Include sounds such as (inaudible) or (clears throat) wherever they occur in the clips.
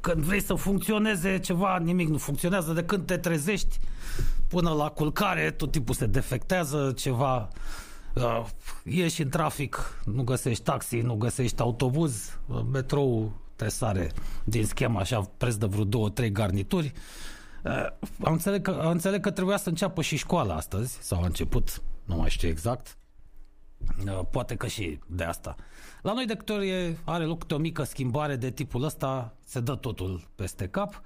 când vrei să funcționeze ceva, nimic nu funcționează. De când te trezești până la culcare, tot timpul se defectează ceva. Uh, ieși în trafic, nu găsești taxi, nu găsești autobuz, uh, metrou te sare din schema așa preț de vreo două, trei garnituri. Uh, am înțeleg că, am înțeleg că trebuia să înceapă și școala astăzi, sau a început, nu mai știu exact. Uh, poate că și de asta. La noi de câte ori are loc o mică schimbare de tipul ăsta, se dă totul peste cap.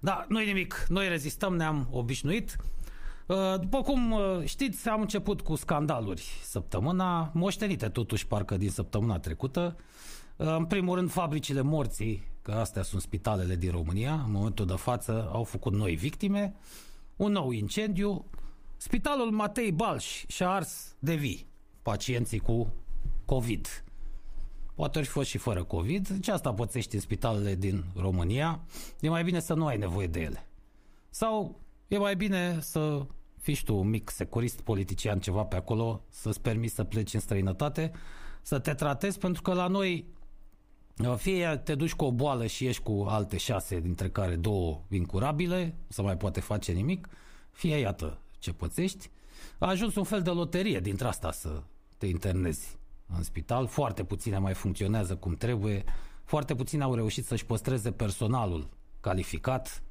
Da, nu nimic, noi rezistăm, ne-am obișnuit. Uh, după cum uh, știți, am început cu scandaluri săptămâna, moștenite totuși parcă din săptămâna trecută. În primul rând, fabricile morții, că astea sunt spitalele din România, în momentul de față au făcut noi victime, un nou incendiu, Spitalul Matei Balș și-a ars de vii pacienții cu COVID. Poate ori fi fost și fără COVID. Ce asta pățești în spitalele din România? E mai bine să nu ai nevoie de ele. Sau e mai bine să fii tu un mic securist politician ceva pe acolo, să-ți permiți să pleci în străinătate, să te tratezi, pentru că la noi fie te duci cu o boală și ești cu alte șase, dintre care două incurabile, să mai poate face nimic, fie iată ce pățești. A ajuns un fel de loterie dintre asta să te internezi în spital, foarte puține mai funcționează cum trebuie, foarte puțini au reușit să-și păstreze personalul calificat,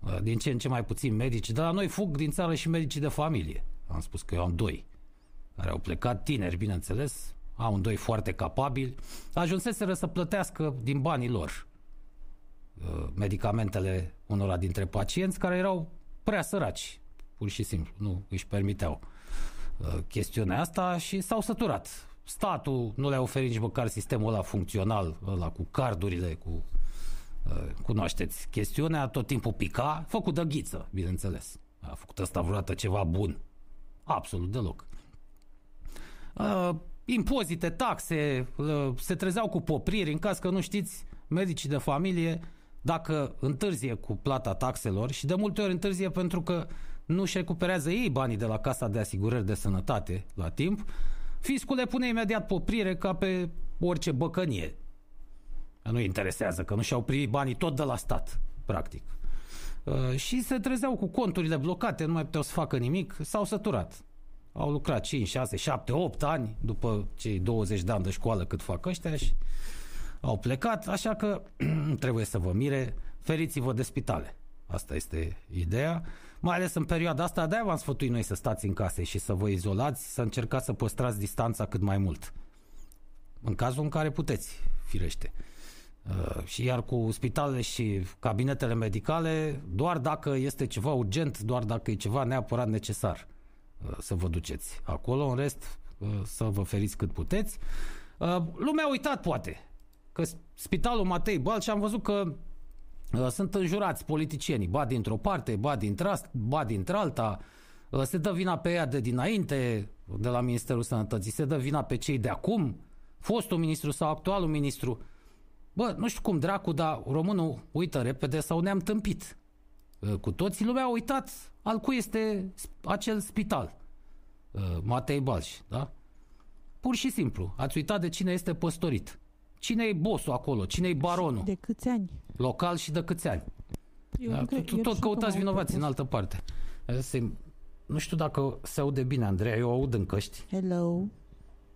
uh, din ce în ce mai puțin medici, de la noi fug din țară și medicii de familie. Am spus că eu am doi care au plecat tineri, bineînțeles, am doi foarte capabili, ajunseseră să plătească din banii lor uh, medicamentele unora dintre pacienți care erau prea săraci, pur și simplu, nu își permiteau uh, chestiunea asta și s-au săturat statul nu le-a oferit nici măcar sistemul ăla funcțional, ăla cu cardurile, cu uh, cunoașteți chestiunea, tot timpul pica, făcut de ghiță, bineînțeles. A făcut ăsta vreodată ceva bun. Absolut deloc. Uh, impozite, taxe, uh, se trezeau cu popriri, în caz că nu știți, medicii de familie, dacă întârzie cu plata taxelor și de multe ori întârzie pentru că nu își recuperează ei banii de la Casa de Asigurări de Sănătate la timp, Fiscul le pune imediat poprire ca pe orice băcănie. Nu interesează, că nu și-au primit banii tot de la stat, practic. Uh, și se trezeau cu conturile blocate, nu mai puteau să facă nimic, s-au săturat. Au lucrat 5, 6, 7, 8 ani după cei 20 de ani de școală cât fac ăștia și au plecat, așa că (clears throat) trebuie să vă mire, feriți-vă de spitale. Asta este ideea. Mai ales în perioada asta, de-aia v-am sfătuit noi să stați în case și să vă izolați, să încercați să păstrați distanța cât mai mult. În cazul în care puteți, firește. Uh, și iar cu spitalele și cabinetele medicale, doar dacă este ceva urgent, doar dacă e ceva neapărat necesar uh, să vă duceți acolo, în rest uh, să vă feriți cât puteți. Uh, lumea a uitat, poate, că spitalul Matei Balci am văzut că Uh, sunt înjurați politicienii, ba dintr-o parte, ba dintr-alta, ba dintr-alta, uh, se dă vina pe ea de dinainte, de la Ministerul Sănătății, se dă vina pe cei de acum, fostul ministru sau actualul ministru. Bă, nu știu cum dracu, dar românul uită repede sau ne-am tâmpit. Uh, cu toții lumea a uitat al cui este acel spital. Matei Balș, da? Pur și simplu, ați uitat de cine este păstorit. Cine e bossul acolo? Cine e baronul? De câți ani? Local și de câți ani? Eu da, încă, tot, tot căutați vinovați în altă parte. Se, nu știu dacă se aude bine, Andreea, eu aud în căști. Hello.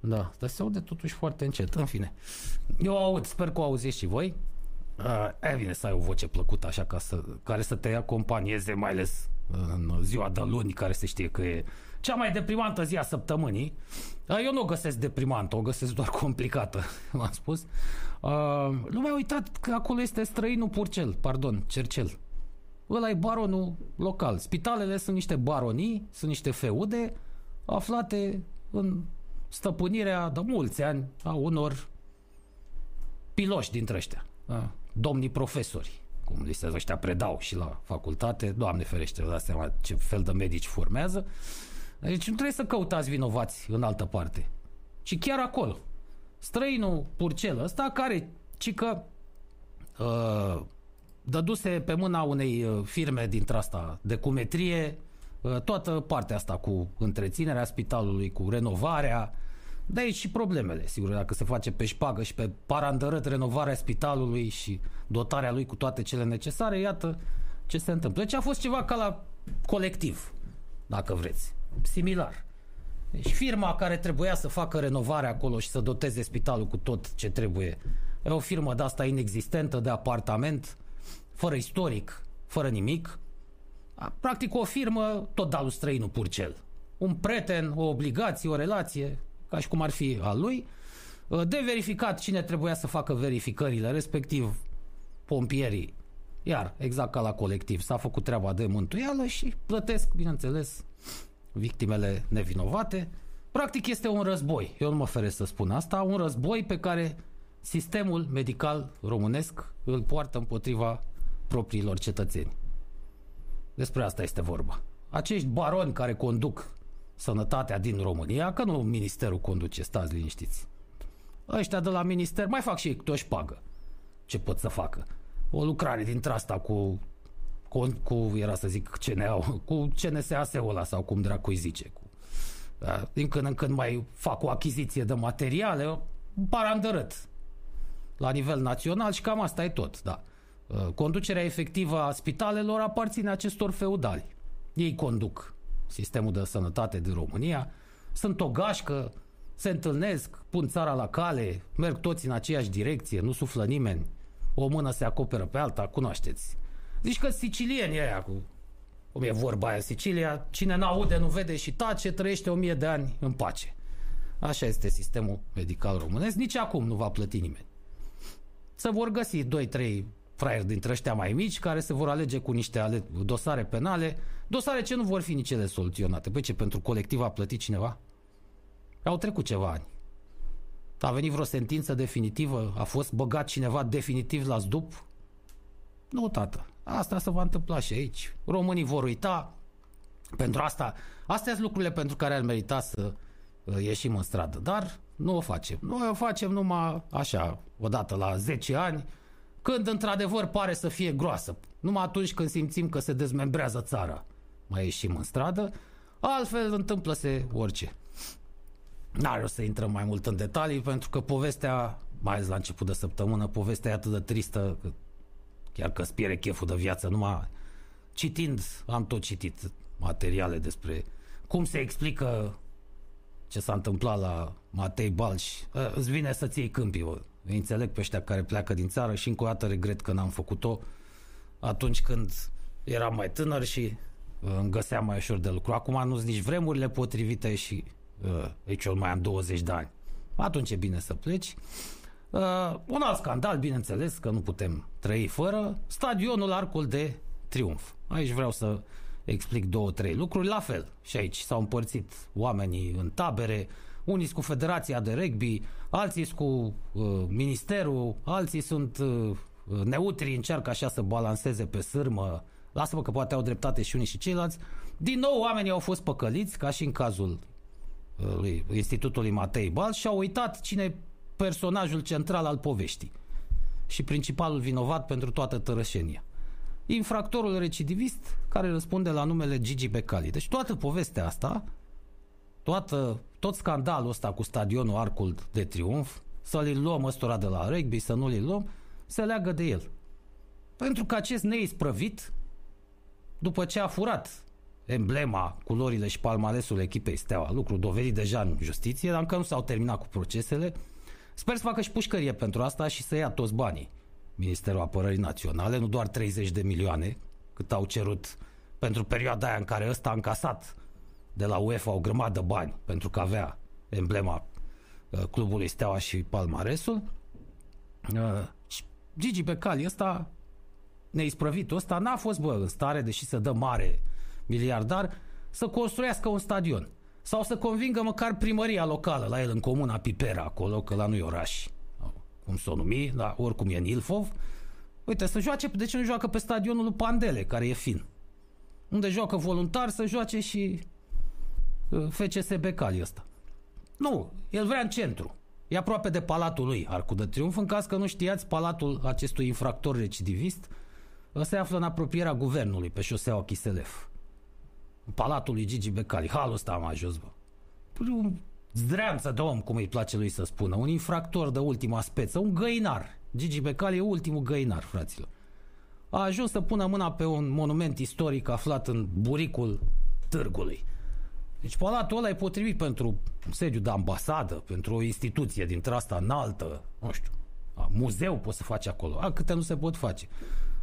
Da, dar se aude totuși foarte încet, în fine. Eu aud, sper că o auziți și voi. Uh, e bine să ai o voce plăcută așa ca să, care să te acompanieze, mai ales în ziua de luni, care se știe că e cea mai deprimantă zi a săptămânii. Eu nu o găsesc deprimantă, o găsesc doar complicată, (laughs) v-am spus. Lumea a uitat că acolo este străinul Purcel, pardon, Cercel. Ăla e baronul local. Spitalele sunt niște baronii, sunt niște feude aflate în stăpânirea de mulți ani a unor piloși dintre ăștia, domnii profesori, cum li se ăștia predau și la facultate, Doamne ferește, vă dați seama ce fel de medici formează. Deci nu trebuie să căutați vinovați în altă parte, ci chiar acolo. Străinul Purcel ăsta care, ci că uh, dăduse pe mâna unei uh, firme dintre asta de cumetrie uh, toată partea asta cu întreținerea spitalului, cu renovarea, De aici și problemele, sigur, dacă se face pe șpagă și pe parandărăt renovarea spitalului și dotarea lui cu toate cele necesare, iată ce se întâmplă. Deci a fost ceva ca la colectiv, dacă vreți, similar. Deci firma care trebuia să facă renovarea acolo și să doteze spitalul cu tot ce trebuie, e o firmă de asta inexistentă, de apartament, fără istoric, fără nimic. Practic o firmă, tot dalul străinul purcel. Un prieten, o obligație, o relație, ca și cum ar fi al lui, de verificat cine trebuia să facă verificările, respectiv pompierii. Iar, exact ca la colectiv, s-a făcut treaba de mântuială și plătesc, bineînțeles, victimele nevinovate. Practic este un război, eu nu mă feresc să spun asta, un război pe care sistemul medical românesc îl poartă împotriva propriilor cetățeni. Despre asta este vorba. Acești baroni care conduc sănătatea din România, că nu ministerul conduce, stați liniștiți. Ăștia de la minister mai fac și ei câte o șpagă. Ce pot să facă? O lucrare dintre asta cu, cu, cu era să zic CNA, cu CNSAS-ul ăla sau cum dracu zice. Cu, da? Din când în când mai fac o achiziție de materiale, parandărât la nivel național și cam asta e tot, da. Conducerea efectivă a spitalelor aparține acestor feudali. Ei conduc sistemul de sănătate din România, sunt o gașcă, se întâlnesc, pun țara la cale, merg toți în aceeași direcție, nu suflă nimeni, o mână se acoperă pe alta, cunoașteți. Zici că sicilieni aia cu cum e vorba aia, Sicilia, cine n-aude, nu vede și tace, trăiește o mie de ani în pace. Așa este sistemul medical românesc, nici acum nu va plăti nimeni. Să vor găsi 2-3 fraieri dintre ăștia mai mici care se vor alege cu niște ale- dosare penale, dosare ce nu vor fi nici ele soluționate. Păi ce, pentru colectiv a plătit cineva? Au trecut ceva ani. A venit vreo sentință definitivă? A fost băgat cineva definitiv la zdup? Nu, tată. Asta se va întâmpla și aici. Românii vor uita. Pentru asta, astea sunt lucrurile pentru care ar merita să uh, ieșim în stradă. Dar nu o facem. Noi o facem numai așa, odată la 10 ani, când într-adevăr pare să fie groasă. Numai atunci când simțim că se dezmembrează țara. Mai ieșim în stradă, altfel întâmplă-se orice. N-are o să intrăm mai mult în detalii, pentru că povestea, mai ales la început de săptămână, povestea e atât de tristă, că chiar că spiere cheful de viață, numai citind, am tot citit materiale despre cum se explică ce s-a întâmplat la Matei Balș. Îți vine să-ți iei câmpii, bă. Îi înțeleg pe ăștia care pleacă din țară și încă o dată regret că n-am făcut-o atunci când eram mai tânăr și uh, îmi găseam mai ușor de lucru. Acum nu sunt nici vremurile potrivite și uh, aici eu mai am 20 de ani. Atunci e bine să pleci. Uh, un alt scandal, bineînțeles, că nu putem trăi fără, stadionul Arcul de Triunf. Aici vreau să explic două, trei lucruri. La fel, și aici s-au împărțit oamenii în tabere, unii cu Federația de Rugby, alții cu uh, Ministerul, alții sunt uh, neutri, încearcă așa să balanceze pe sârmă. Lasă-mă că poate au dreptate și unii și ceilalți. Din nou, oamenii au fost păcăliți, ca și în cazul uh, lui Institutului Matei Bal și au uitat cine e personajul central al poveștii și principalul vinovat pentru toată tărășenia. Infractorul recidivist care răspunde la numele Gigi Becali. Deci toată povestea asta, toată, tot scandalul ăsta cu stadionul Arcul de Triunf, să-l luăm ăstora de la rugby, să nu l luăm, se leagă de el. Pentru că acest neisprăvit, după ce a furat emblema, culorile și palmalesul echipei Steaua, lucru dovedit deja în justiție, dar încă nu s-au terminat cu procesele, sper să facă și pușcărie pentru asta și să ia toți banii. Ministerul Apărării Naționale, nu doar 30 de milioane, cât au cerut pentru perioada aia în care ăsta a încasat de la UEFA o grămadă de bani pentru că avea emblema uh, clubului Steaua și palmaresul. Uh, Gigi Becali ăsta neisprăvit ăsta n-a fost bă, în stare, deși să dă mare miliardar, să construiască un stadion. Sau să convingă măcar primăria locală la el în comuna Pipera, acolo, că la nu e oraș. Cum să o numi, dar oricum e în Ilfov. Uite, să joace, de ce nu joacă pe stadionul lui Pandele, care e fin? Unde joacă voluntar să joace și uh, FCS Becali ăsta. Nu, el vrea în centru. E aproape de palatul lui, Arcul de Triunf. În caz că nu știați, palatul acestui infractor recidivist se află în apropierea guvernului, pe șoseaua Chiselef. Palatul lui Gigi Becali. Halul ăsta am ajuns, bă. Un zdreanță de om, cum îi place lui să spună, un infractor de ultima speță, un găinar. Gigi Becali e ultimul găinar, fraților. A ajuns să pună mâna pe un monument istoric aflat în buricul târgului. Deci palatul ăla e potrivit pentru un sediu de ambasadă, pentru o instituție dintre asta înaltă, nu știu, a, muzeu poți să faci acolo. A, câte nu se pot face.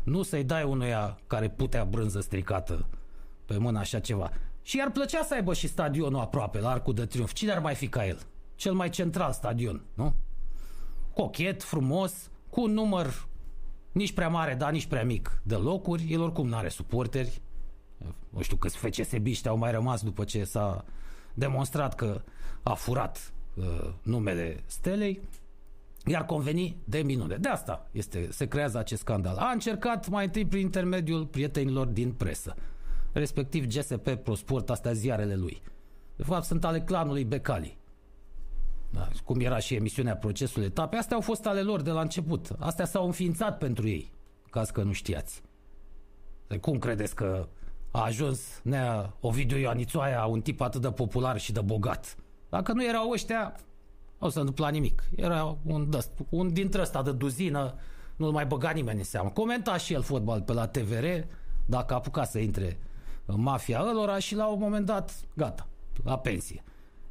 Nu să-i dai unuia care putea brânză stricată pe mână așa ceva. Și ar plăcea să aibă și stadionul aproape, la Arcul de Triunf. Cine ar mai fi ca el? Cel mai central stadion, nu? Cochet, frumos, cu un număr nici prea mare, dar nici prea mic de locuri. El oricum nu are suporteri. Nu știu câți FCSB-ști au mai rămas după ce s-a demonstrat că a furat uh, numele Stelei. Iar conveni de minune. De asta este, se creează acest scandal. A încercat mai întâi prin intermediul prietenilor din presă respectiv GSP ProSport, astea ziarele lui. De fapt, sunt ale clanului Becali. Da, cum era și emisiunea procesul etape, astea au fost ale lor de la început. Astea s-au înființat pentru ei, ca că nu știați. De cum credeți că a ajuns Nea Ovidiu Ioanițoaia, un tip atât de popular și de bogat? Dacă nu erau ăștia, nu se întâmpla nimic. Era un, un dintre ăsta de duzină, nu mai băga nimeni în seamă. Comenta și el fotbal pe la TVR, dacă apuca să intre mafia ălora și la un moment dat, gata, la pensie.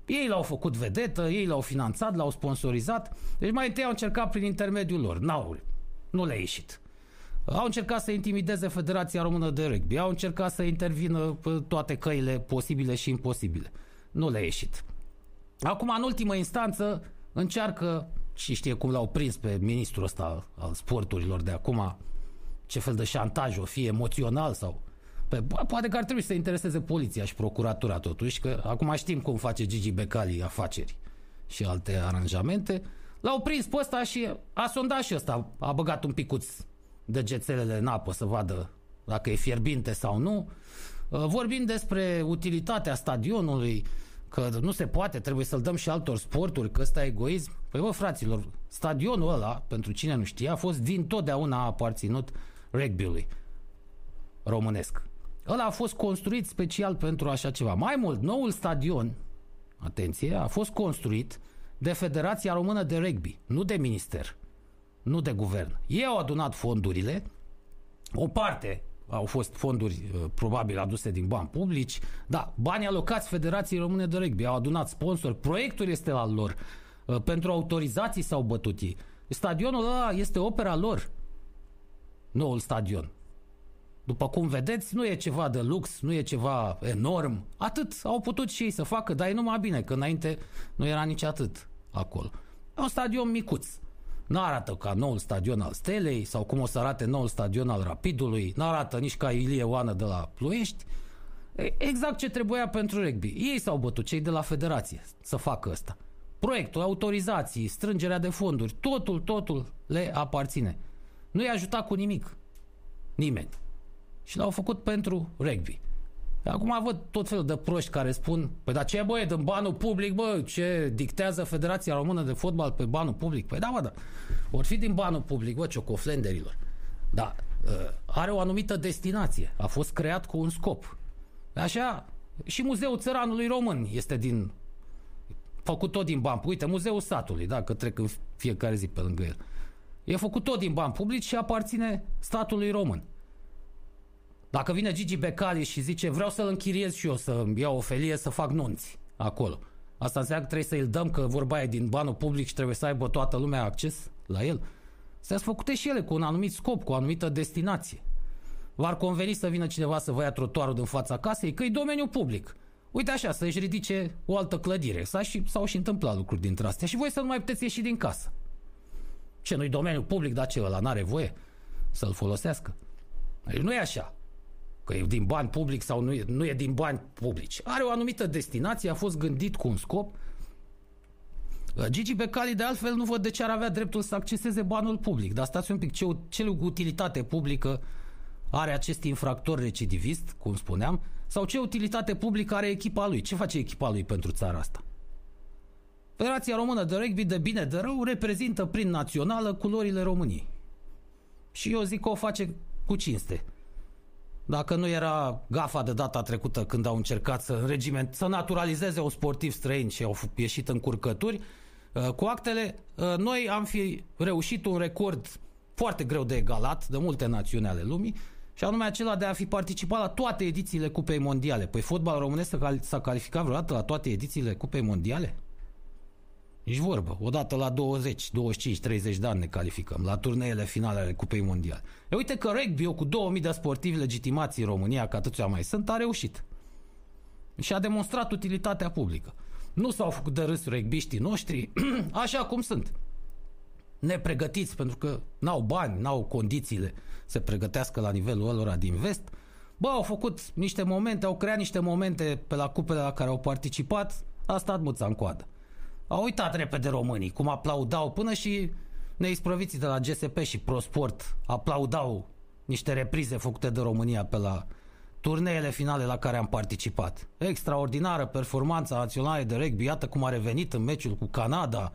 Ei l-au făcut vedetă, ei l-au finanțat, l-au sponsorizat, deci mai întâi au încercat prin intermediul lor. N-au, nu le-a ieșit. Au încercat să intimideze Federația Română de Rugby, au încercat să intervină pe toate căile posibile și imposibile. Nu le-a ieșit. Acum, în ultimă instanță, încearcă, și știe cum l-au prins pe ministrul ăsta al sporturilor de acum, ce fel de șantaj o fie emoțional sau pe, poate că ar trebui să intereseze poliția și procuratura totuși, că acum știm cum face Gigi Becali afaceri și alte aranjamente. L-au prins pe ăsta și a sondat și ăsta, a băgat un picuț degețelele în apă să vadă dacă e fierbinte sau nu. Uh, vorbim despre utilitatea stadionului, că nu se poate, trebuie să-l dăm și altor sporturi, că ăsta e egoism. Păi bă, fraților, stadionul ăla, pentru cine nu știa, a fost din totdeauna a aparținut rugby-ului românesc. Ăla a fost construit special pentru așa ceva. Mai mult, noul stadion, atenție, a fost construit de Federația Română de Rugby, nu de minister, nu de guvern. Ei au adunat fondurile, o parte au fost fonduri uh, probabil aduse din bani publici, da, banii alocați Federației Române de Rugby, au adunat sponsori, proiectul este al lor, uh, pentru autorizații s-au bătut ei. Stadionul ăla este opera lor, noul stadion. După cum vedeți, nu e ceva de lux, nu e ceva enorm. Atât au putut și ei să facă, dar e numai bine, că înainte nu era nici atât acolo. E un stadion micuț. Nu arată ca noul stadion al Stelei sau cum o să arate noul stadion al Rapidului, nu arată nici ca Ilie Oană de la Ploiești. Exact ce trebuia pentru rugby. Ei s-au bătut, cei de la federație, să facă asta. Proiectul, autorizații, strângerea de fonduri, totul, totul le aparține. Nu i-a ajutat cu nimic. Nimeni și l-au făcut pentru rugby. Acum văd tot felul de proști care spun, păi dar ce băie, din banul public, bă, ce dictează Federația Română de Fotbal pe banul public? Păi da, bă, da. Or fi din banul public, bă, ciocoflenderilor. Da, ă, are o anumită destinație. A fost creat cu un scop. Așa, și Muzeul Țăranului Român este din făcut tot din bani. Uite, Muzeul Satului, da, că trec în fiecare zi pe lângă el. E făcut tot din bani publici și aparține statului român. Dacă vine Gigi Becali și zice vreau să-l închiriez și eu să iau o felie să fac nunți acolo. Asta înseamnă că trebuie să îl dăm, că vorba e din banul public și trebuie să aibă toată lumea acces la el. Să făcute și ele cu un anumit scop, cu o anumită destinație. V-ar conveni să vină cineva să vă ia trotuarul din fața casei, că e domeniul public. Uite așa, să-și ridice o altă clădire. S-au și, s-au și întâmplat lucruri dintre astea și voi să nu mai puteți ieși din casă. Ce nu-i domeniul public, dar ce ăla n-are voie să-l folosească? Deci nu e așa că e din bani public sau nu e, nu e din bani publici. Are o anumită destinație, a fost gândit cu un scop. Gigi Becali, de altfel, nu văd de ce ar avea dreptul să acceseze banul public. Dar stați un pic, ce, ce utilitate publică are acest infractor recidivist, cum spuneam, sau ce utilitate publică are echipa lui? Ce face echipa lui pentru țara asta? Federația Română de Rugby, de bine de rău, reprezintă prin națională culorile României. Și eu zic că o face cu cinste dacă nu era gafa de data trecută când au încercat să regiment, să naturalizeze o sportiv străin și au ieșit în curcături, uh, cu actele, uh, noi am fi reușit un record foarte greu de egalat de multe națiuni ale lumii, și anume acela de a fi participat la toate edițiile Cupei Mondiale. Păi fotbal românesc s-a calificat vreodată la toate edițiile Cupei Mondiale? Nici vorbă. Odată la 20, 25, 30 de ani ne calificăm la turneele finale ale Cupei Mondiale. E uite că rugby cu 2000 de sportivi legitimați în România, că atâția mai sunt, a reușit. Și a demonstrat utilitatea publică. Nu s-au făcut de râs rugbiștii noștri, (clears throat) așa cum sunt. Nepregătiți, pentru că n-au bani, n-au condițiile să pregătească la nivelul ălora din vest. Bă, au făcut niște momente, au creat niște momente pe la cupele la care au participat, a stat muța în coadă. Au uitat repede românii, cum aplaudau până și neisprăviții de la GSP și ProSport aplaudau niște reprize făcute de România pe la turneele finale la care am participat. Extraordinară performanța națională de rugby, iată cum a revenit în meciul cu Canada.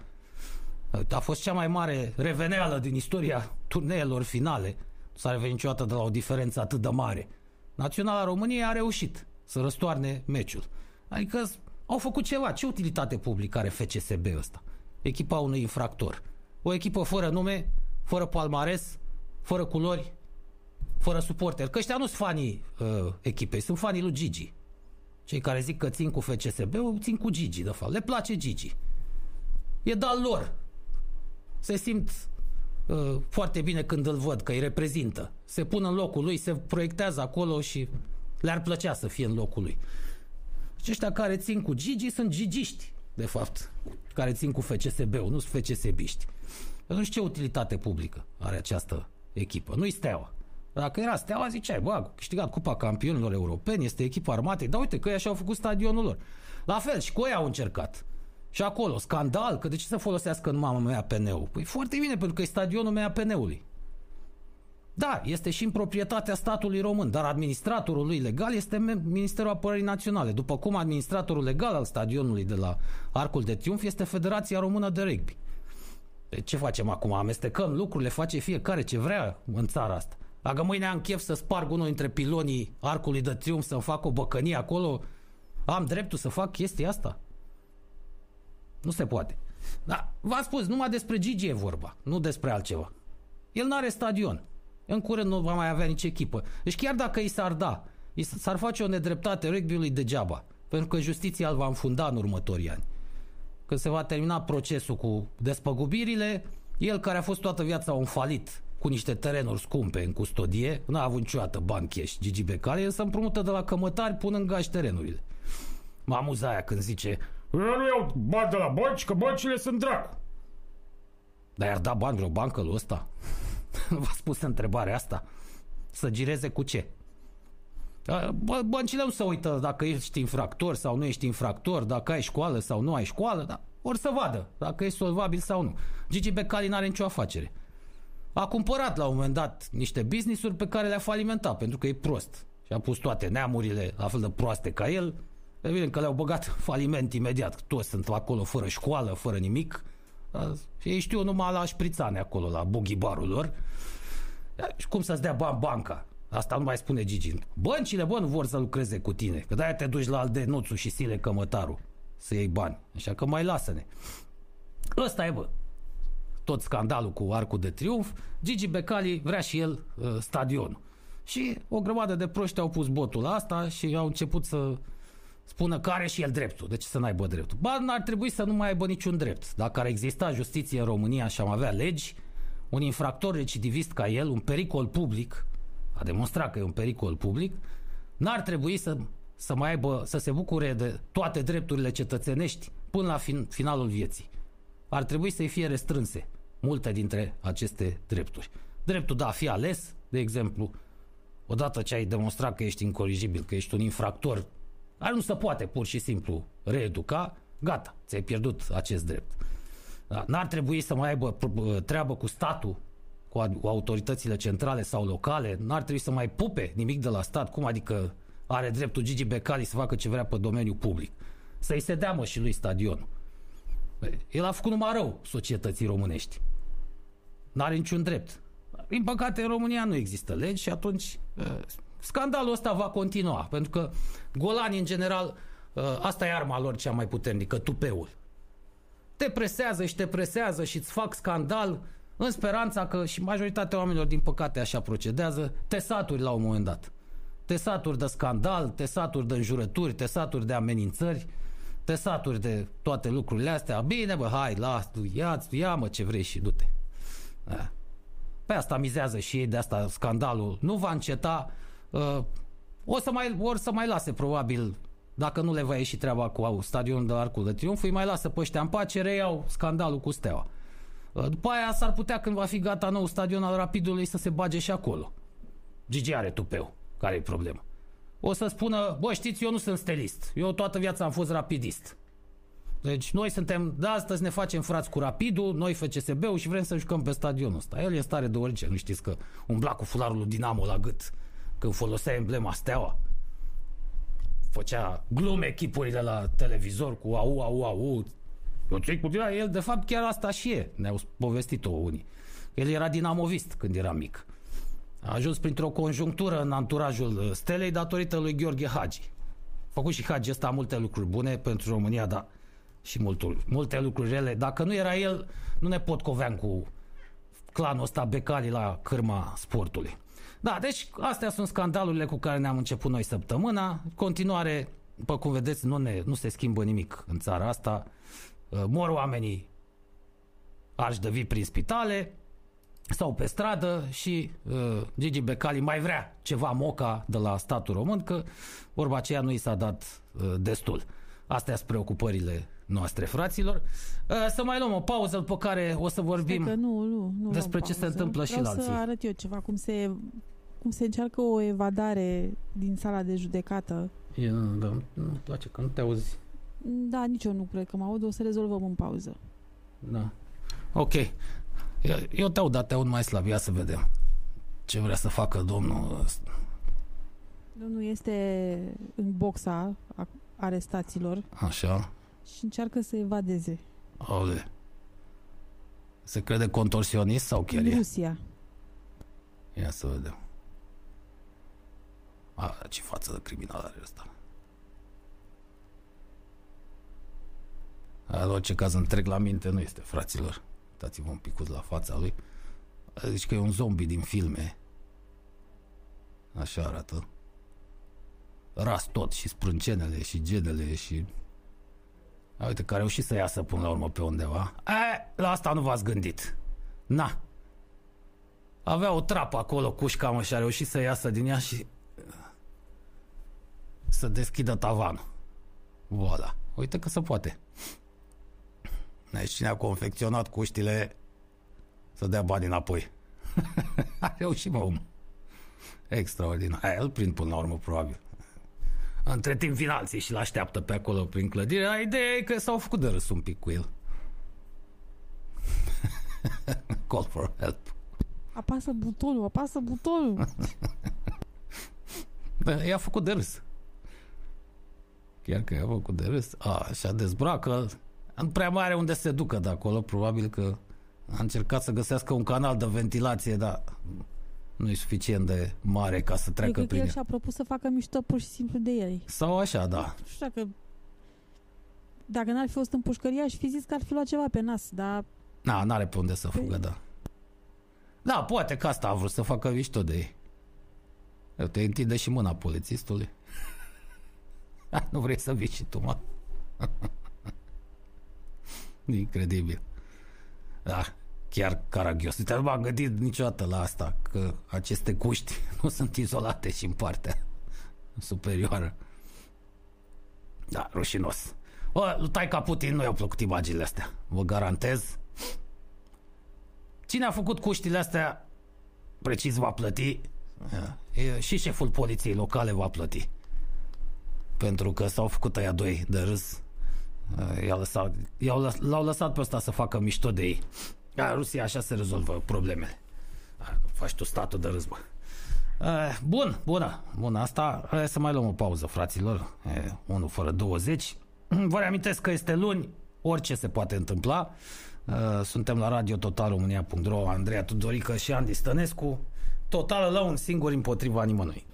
A fost cea mai mare reveneală din istoria turneelor finale. Nu s-a revenit niciodată de la o diferență atât de mare. Naționala României a reușit să răstoarne meciul. Adică au făcut ceva. Ce utilitate publică are FCSB ăsta? Echipa unui infractor. O echipă fără nume, fără palmares, fără culori, fără suporter. Că ăștia nu sunt fanii uh, echipei, sunt fanii lui Gigi. Cei care zic că țin cu FCSB, țin cu Gigi, de fapt. Le place Gigi. E dal lor. Se simt uh, foarte bine când îl văd, că îi reprezintă. Se pun în locul lui, se proiectează acolo și le-ar plăcea să fie în locul lui. Și ăștia care țin cu Gigi sunt gigiști, de fapt, care țin cu FCSB-ul, nu sunt FCSB-iști. Atunci ce utilitate publică are această echipă? Nu-i steaua. Dacă era steaua, ziceai, bă, a câștigat Cupa Campionilor Europeni, este echipa armatei, dar uite că ei așa au făcut stadionul lor. La fel, și cu ei au încercat. Și acolo, scandal, că de ce să folosească numai MAPN-ul? Păi foarte bine, pentru că e stadionul MAPN-ului. Da, este și în proprietatea statului român, dar administratorul lui legal este Ministerul Apărării Naționale, după cum administratorul legal al stadionului de la Arcul de Triunf este Federația Română de Rugby. De ce facem acum? Amestecăm lucrurile, face fiecare ce vrea în țara asta. Dacă mâine am chef să sparg unul dintre pilonii Arcului de Triunf, să fac o băcănie acolo, am dreptul să fac chestia asta? Nu se poate. Da, v-am spus, numai despre Gigi e vorba, nu despre altceva. El nu are stadion. În curând nu va mai avea nici echipă. Deci chiar dacă i s-ar da, i s-ar face o nedreptate rugby-ului degeaba. Pentru că justiția îl va înfunda în următorii ani. Când se va termina procesul cu despăgubirile, el care a fost toată viața un falit cu niște terenuri scumpe în custodie, n-a avut niciodată bani cash, Gigi Becali, el se împrumută de la cămătari până în gaș terenurile. Mă amuza aia când zice Eu nu iau bani de la bănci, că băncile sunt dracu. Dar i-ar da bani vreo bancă lui ăsta? (laughs) V-a spus întrebarea asta? Să gireze cu ce? Băncile nu se uită dacă ești infractor sau nu ești infractor, dacă ai școală sau nu ai școală, dar ori să vadă dacă ești solvabil sau nu. Gigi Becali n-are nicio afacere. A cumpărat la un moment dat niște business-uri pe care le-a falimentat pentru că e prost. Și a pus toate neamurile la fel de proaste ca el. Evident că le-au băgat faliment imediat. Toți sunt acolo fără școală, fără nimic. Și ei știu numai la șprițane acolo, la bughibarul lor. Și cum să-ți dea bani banca? Asta nu mai spune Gigi. Băncile, bă, nu vor să lucreze cu tine. Că de-aia te duci la Aldenuțu și Sile Cămătaru să iei bani. Așa că mai lasă-ne. Ăsta e, bă. Tot scandalul cu Arcul de Triunf. Gigi Becali vrea și el uh, stadionul. Și o grămadă de proști au pus botul la asta și au început să spună că are și el dreptul. De ce să n-aibă dreptul? Ba, n-ar trebui să nu mai aibă niciun drept. Dacă ar exista justiție în România și am avea legi, un infractor recidivist ca el, un pericol public, a demonstrat că e un pericol public, n-ar trebui să, să mai aibă, să se bucure de toate drepturile cetățenești până la fin, finalul vieții. Ar trebui să-i fie restrânse multe dintre aceste drepturi. Dreptul de a fi ales, de exemplu, odată ce ai demonstrat că ești incorrigibil, că ești un infractor dar nu se poate pur și simplu reeduca, gata, ți-ai pierdut acest drept. Da? N-ar trebui să mai aibă treabă cu statul, cu autoritățile centrale sau locale, n-ar trebui să mai pupe nimic de la stat, cum adică are dreptul Gigi Becali să facă ce vrea pe domeniul public. Să-i se dea mă și lui stadion. El a făcut numai rău societății românești. N-are niciun drept. Din păcate, în România nu există legi și atunci scandalul ăsta va continua, pentru că golanii, în general, uh, asta e arma lor cea mai puternică, tupeul. Te presează și te presează și îți fac scandal în speranța că și majoritatea oamenilor, din păcate, așa procedează, te saturi la un moment dat. Te saturi de scandal, te saturi de înjurături, te saturi de amenințări, te saturi de toate lucrurile astea. Bine, bă, hai, las, ia, ia mă ce vrei și du-te. Da. Pe asta mizează și ei, de asta scandalul nu va înceta. Uh, o să mai, or să mai lase probabil dacă nu le va ieși treaba cu stadionul de Arcul de Triunf, îi mai lasă pe ăștia în pace, reiau scandalul cu Steaua. Uh, după aia s-ar putea când va fi gata nou stadion al Rapidului să se bage și acolo. Gigi are tupeu. Care e problema? O să spună, bă, știți, eu nu sunt stelist. Eu toată viața am fost rapidist. Deci noi suntem, de astăzi ne facem frați cu Rapidul, noi FCSB-ul și vrem să jucăm pe stadionul ăsta. El e stare de orice, nu știți că umbla cu fularul lui Dinamo la gât când folosea emblema Steaua. Făcea glume echipurile la televizor cu au, au, au. Eu ce cu el de fapt chiar asta și e, ne-au povestit-o unii. El era dinamovist când era mic. A ajuns printr-o conjunctură în anturajul Stelei datorită lui Gheorghe Hagi. A făcut și Hagi ăsta multe lucruri bune pentru România, dar și multul, multe lucruri rele. Dacă nu era el, nu ne pot coveam cu clanul ăsta Becali la cârma sportului. Da, deci astea sunt scandalurile cu care ne-am început noi săptămâna. Continuare, după cum vedeți, nu, ne, nu se schimbă nimic în țara asta. Uh, mor oamenii arși de vii prin spitale, sau pe stradă și uh, Gigi Becali mai vrea ceva moca de la statul român, că vorba aceea nu i s-a dat uh, destul. Astea sunt preocupările noastre, fraților. Uh, să mai luăm o pauză după care o să vorbim că nu, nu, nu despre ce se întâmplă Vreau și la alții. să arăt eu ceva, cum se, cum se încearcă o evadare din sala de judecată. E, da, nu place că nu te auzi. Da, nici eu nu cred că mă aud, o să rezolvăm în pauză. Da. Ok. Eu te aud, dar te aud mai slab. Ia să vedem ce vrea să facă domnul. Domnul este în boxa arestaților. Așa. Și încearcă să evadeze. Aule. Se crede contorsionist sau chiar în e? Rusia. Ia să vedem. A, ce față de criminal are ăsta. În orice caz întreg la minte nu este, fraților. Uitați-vă un pic la fața lui. Deci că e un zombie din filme. Așa arată. Ras tot și sprâncenele și genele și... A, uite, că a reușit să iasă până la urmă pe undeva. E, la asta nu v-ați gândit. Na. Avea o trapă acolo, cușca mă, și a reușit să iasă din ea și... Să deschidă tavanul. Voila. Uite că se poate. Deci cine a confecționat cuștile să dea bani înapoi. (laughs) a reușit, mă, om. Extraordinar. Aia îl prind până la urmă, probabil. Între timp vin alții și l-așteaptă pe acolo prin clădire. Ideea e că s-au făcut de râs un pic cu el. (laughs) Call for help. Apasă butonul, apasă butonul. (laughs) da, i-a făcut de râs. Chiar că i-a făcut de râs. A, așa dezbracă nu prea mare unde se ducă de acolo, probabil că a încercat să găsească un canal de ventilație, dar nu e suficient de mare ca să treacă Eu prin el el. și-a propus să facă mișto pur și simplu de ei. Sau așa, da. Nu știu dacă... Dacă n-ar fi fost în pușcărie, aș fi zis că ar fi luat ceva pe nas, dar... Na, n-are pe unde să Păi- fugă, da. Da, poate că asta a vrut să facă mișto de ei. Eu te întinde și mâna polițistului. (laughs) nu vrei să vii și tu, mă? (laughs) Incredibil. Da, chiar caragios. Uite, nu m-am gândit niciodată la asta, că aceste cuști (laughs) nu sunt izolate și în partea superioară. Da, rușinos. O, lui Taica Putin nu i-au plăcut imaginile astea. Vă garantez. Cine a făcut cuștile astea precis va plăti e, și șeful poliției locale va plăti. Pentru că s-au făcut aia doi de râs i-au lăsat, i-au lăs, l-au lăsat pe ăsta să facă mișto de ei. A, Rusia așa se rezolvă problemele. A, nu faci tu statul de râs, bă. A, bun, bună, bună asta. Hai să mai luăm o pauză, fraților. E, 1 fără 20. Vă reamintesc că este luni, orice se poate întâmpla. Uh, Suntem la Radio Total România.ro Andreea Tudorică și Andy Stănescu Totală la un singur împotriva nimănui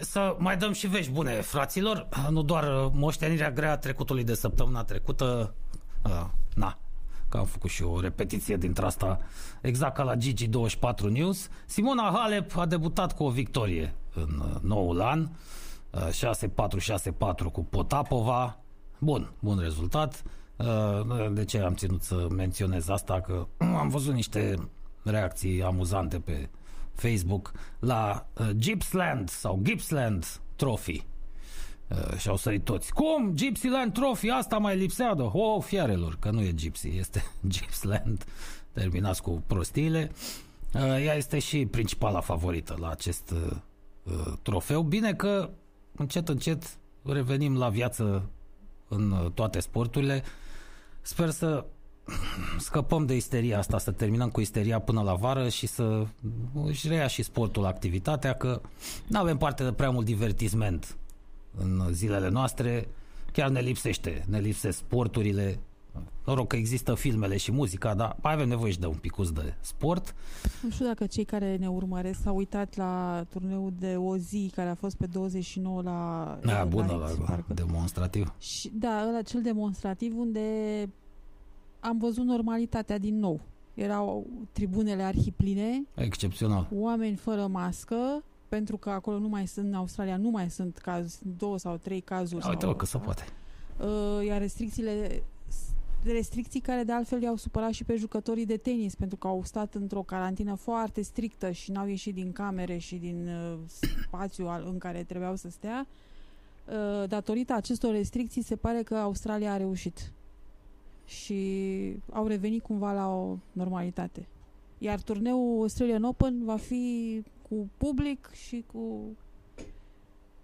să mai dăm și vești bune, fraților. Nu doar moștenirea grea trecutului de săptămâna trecută. Uh, na, că am făcut și o repetiție dintre asta, exact ca la Gigi24 News. Simona Halep a debutat cu o victorie în uh, noul an. 6-4-6-4 cu Potapova. Bun, bun rezultat. De ce am ținut să menționez asta? Că am văzut niște reacții amuzante pe Facebook la uh, Gippsland sau Gippsland Trophy. Uh, și au sărit toți. Cum? Gypsyland Trophy? Asta mai lipsea de... Oh, fiarelor, că nu e Gypsy, este (laughs) Gippsland. Terminați cu prostiile. Uh, ea este și principala favorită la acest uh, uh, trofeu. Bine că încet, încet revenim la viață în uh, toate sporturile. Sper să scăpăm de isteria asta, să terminăm cu isteria până la vară și să își reia și sportul activitatea, că nu avem parte de prea mult divertisment în zilele noastre, chiar ne lipsește, ne lipsesc sporturile, Noroc că există filmele și muzica, dar mai avem nevoie și de un picuț de sport. Nu știu dacă cei care ne urmăresc s-au uitat la turneul de o zi care a fost pe 29 la... Da, bună, la, la demonstrativ. Și, da, ăla cel demonstrativ unde am văzut normalitatea din nou. Erau tribunele arhipline. Excepțional. Oameni fără mască, pentru că acolo nu mai sunt, în Australia nu mai sunt caz, două sau trei cazuri. Uite, sau, că se poate. Uh, iar restricțiile restricții care de altfel i-au supărat și pe jucătorii de tenis pentru că au stat într-o carantină foarte strictă și n-au ieșit din camere și din uh, spațiu al, în care trebuiau să stea. Uh, datorită acestor restricții se pare că Australia a reușit și au revenit cumva la o normalitate. Iar turneul Australian Open va fi cu public și cu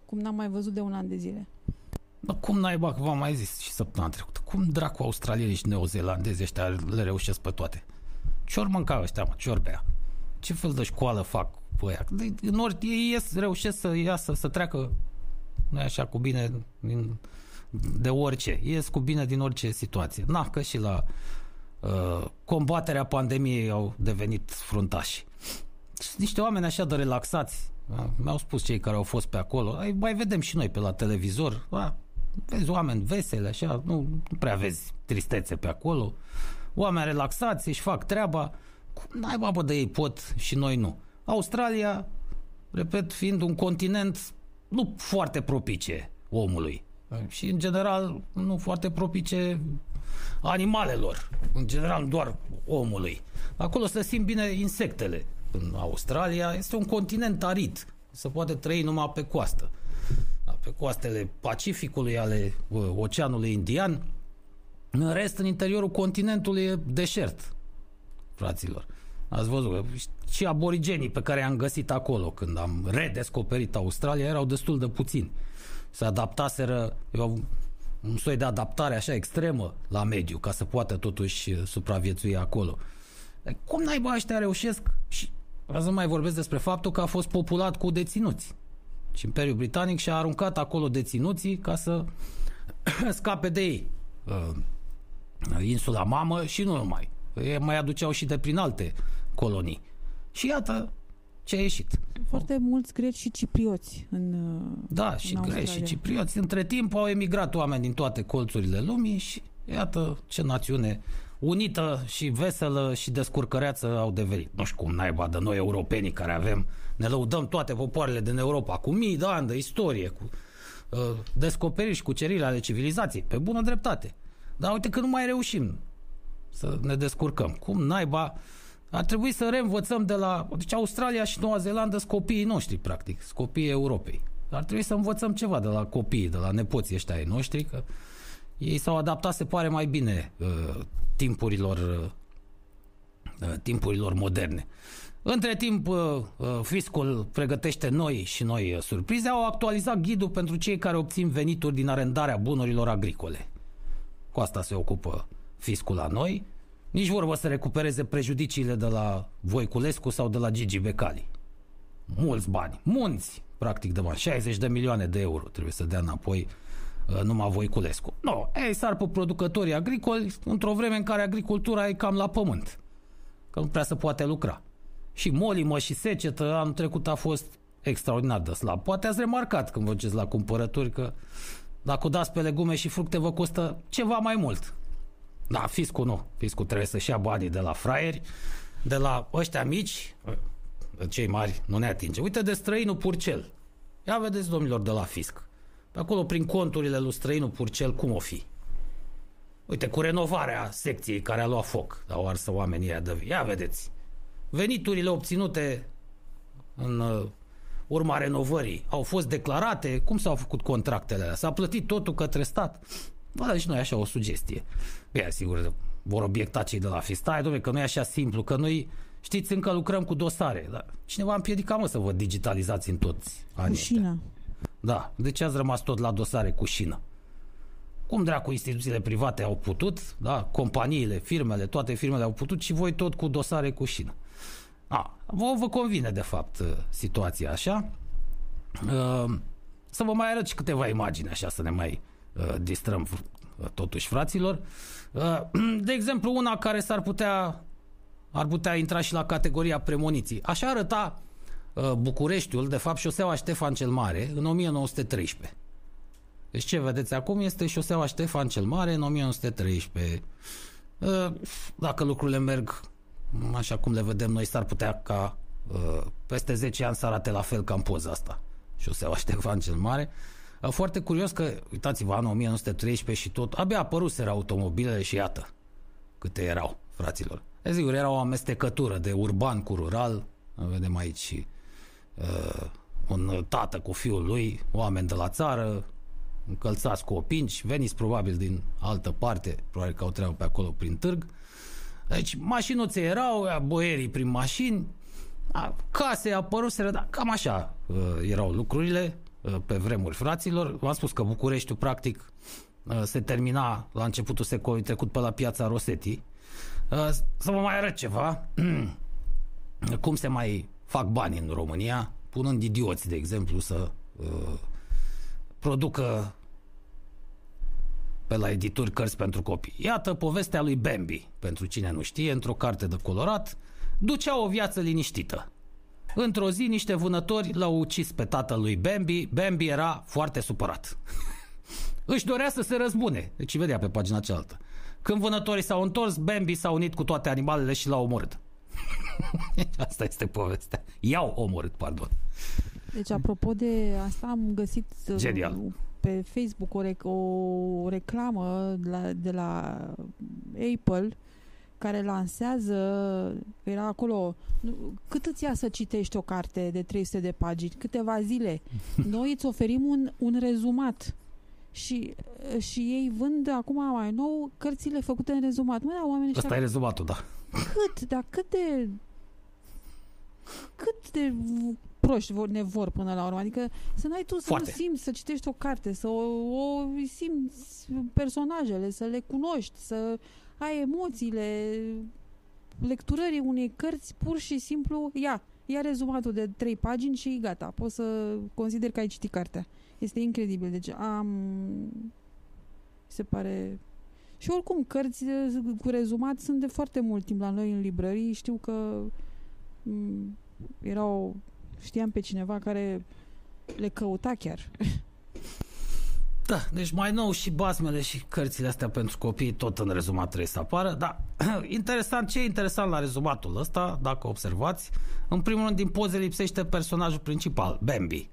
cum n-am mai văzut de un an de zile. Bă, cum naiba, v-am mai zis și săptămâna trecută, cum dracu australienii și neozelandezi ăștia le reușesc pe toate? Ce ori mânca ăștia, mă, ce ori bea? Ce fel de școală fac pe aia? De, în ori ei ies, reușesc să iasă, să treacă, nu așa, cu bine din, de orice. Ies cu bine din orice situație. Na, că și la uh, combaterea pandemiei au devenit fruntași. Sunt niște oameni așa de relaxați. Da? Mi-au spus cei care au fost pe acolo. Ai, mai vedem și noi pe la televizor. Da? Vezi oameni veseli, așa, nu, nu prea vezi tristețe pe acolo. Oameni relaxați, își fac treaba. Cum n-ai babă de ei pot și noi nu? Australia, repet, fiind un continent nu foarte propice omului și în general nu foarte propice animalelor, în general doar omului. Acolo să simt bine insectele. În Australia este un continent arid, se poate trăi numai pe coastă. Pe coastele Pacificului, ale uh, Oceanului Indian, în rest, în interiorul continentului e deșert, fraților. Ați văzut, și aborigenii pe care i-am găsit acolo când am redescoperit Australia erau destul de puțini se adaptaseră, eu, un soi de adaptare așa extremă la mediu, ca să poată totuși uh, supraviețui acolo. Cum naiba ăștia reușesc? Și vreau să mai vorbesc despre faptul că a fost populat cu deținuți. Și Imperiul Britanic și-a aruncat acolo deținuții ca să (coughs) scape de ei. Uh, insula Mamă și nu numai. Ei mai aduceau și de prin alte colonii. Și iată, ce a ieșit. Foarte mulți greci și ciprioți în Da, și în greci și ciprioți. Între timp au emigrat oameni din toate colțurile lumii și iată ce națiune unită și veselă și descurcăreață au devenit. Nu știu cum naiba de noi europenii care avem, ne lăudăm toate popoarele din Europa cu mii de ani de istorie, cu uh, descoperiri și cuceriri ale civilizației, pe bună dreptate. Dar uite că nu mai reușim să ne descurcăm. Cum naiba ar trebui să reînvățăm de la... Deci Australia și Noua Zeelandă sunt copiii noștri, practic, sunt copiii Europei. Ar trebui să învățăm ceva de la copiii, de la nepoții ăștia ai noștri, că ei s-au adaptat, se pare, mai bine uh, timpurilor, uh, timpurilor moderne. Între timp, uh, uh, fiscul pregătește noi și noi uh, surprize. Au actualizat ghidul pentru cei care obțin venituri din arendarea bunurilor agricole. Cu asta se ocupă fiscul la noi. Nici vorba să recupereze prejudiciile de la Voiculescu sau de la Gigi Becali. Mulți bani, munți, practic de bani, 60 de milioane de euro trebuie să dea înapoi uh, numai Voiculescu. Nu, no, ei sar pe producătorii agricoli într-o vreme în care agricultura e cam la pământ. că nu prea se poate lucra. Și molimă și secetă anul trecut a fost extraordinar de slab. Poate ați remarcat când vă duceți la cumpărături că dacă o dați pe legume și fructe vă costă ceva mai mult. Da, fiscul nu. Fiscul trebuie să-și ia banii de la fraieri, de la ăștia mici, cei mari nu ne atinge. Uite de străinul Purcel. Ia vedeți, domnilor, de la fisc. Pe acolo, prin conturile lui străinul Purcel, cum o fi? Uite, cu renovarea secției care a luat foc, au arsă oamenii aia de Ia vedeți. Veniturile obținute în uh, urma renovării au fost declarate, cum s-au făcut contractele alea? S-a plătit totul către stat? Bă, deci noi așa o sugestie. Bine, sigur, vor obiecta cei de la FIS. Stai, domnule, că nu e așa simplu, că noi, știți, încă lucrăm cu dosare. Dar cineva împiedica, mă, să vă digitalizați în toți anii Cu șină. Da, de ce ați rămas tot la dosare cu șină? Cum dracu instituțiile private au putut, da, companiile, firmele, toate firmele au putut și voi tot cu dosare cu șină. A, vă, vă convine, de fapt, uh, situația așa. Uh, să vă mai arăt și câteva imagini, așa, să ne mai uh, distrăm totuși, fraților. (clears throat) De exemplu, una care s-ar putea ar putea intra și la categoria premoniții. Așa arăta Bucureștiul, de fapt, șoseaua Ștefan cel Mare, în 1913. Deci ce vedeți acum este șoseaua Ștefan cel Mare în 1913. Dacă lucrurile merg așa cum le vedem noi, s-ar putea ca uh, peste 10 ani să arate la fel ca în poza asta. Șoseaua Ștefan cel Mare. Uh, foarte curios că, uitați-vă, anul 1913 și tot, abia apăruseră automobilele și iată câte erau, fraților. E sigur, era o amestecătură de urban cu rural. Vedem aici uh, un tată cu fiul lui, oameni de la țară, încălțați cu opinci, veniți probabil din altă parte, probabil că au treabă pe acolo prin târg. Uh, deci mașinuțe erau, boierii prin mașini, case apăruseră, dar cam așa uh, erau lucrurile uh, pe vremuri fraților. V-am spus că Bucureștiul practic uh, se termina la începutul secolului trecut pe la piața Rosetti. Uh, să vă mai arăt ceva. (clears throat) Cum se mai fac bani în România, punând idioți, de exemplu, să uh, producă pe la edituri cărți pentru copii. Iată povestea lui Bambi, pentru cine nu știe, într-o carte de colorat, ducea o viață liniștită. Într-o zi, niște vânători l-au ucis pe tatăl lui Bambi. Bambi era foarte supărat. (laughs) Își dorea să se răzbune. Deci vedea pe pagina cealaltă. Când vânătorii s-au întors, Bambi s-a unit cu toate animalele și l-a omorât. (laughs) Asta este povestea. I-au omorât, pardon. Deci, apropo de asta, am găsit uh, Genial pe Facebook o, rec- o reclamă de la, de la Apple care lansează, era acolo, cât îți ia să citești o carte de 300 de pagini? Câteva zile. (laughs) Noi îți oferim un, un rezumat. Și, și ei vând acum mai nou cărțile făcute în rezumat. Mă, da, oamenii Asta e rezumatul, da. Cât? Dar cât de cât de proști vor, ne vor până la urmă. Adică să n-ai tu să Foarte. nu simți, să citești o carte, să o, o simți personajele, să le cunoști, să ai emoțiile lecturării unei cărți pur și simplu, ia, ia rezumatul de trei pagini și gata, poți să consider că ai citit cartea. Este incredibil. Deci am... Se pare... Și oricum, cărți cu rezumat sunt de foarte mult timp la noi în librării. Știu că m- erau știam pe cineva care le căuta chiar. (laughs) Da, deci mai nou și basmele și cărțile astea pentru copii tot în rezumat trebuie să apară, dar (clears throat) interesant, ce e interesant la rezumatul ăsta, dacă observați, în primul rând din poze lipsește personajul principal, Bambi.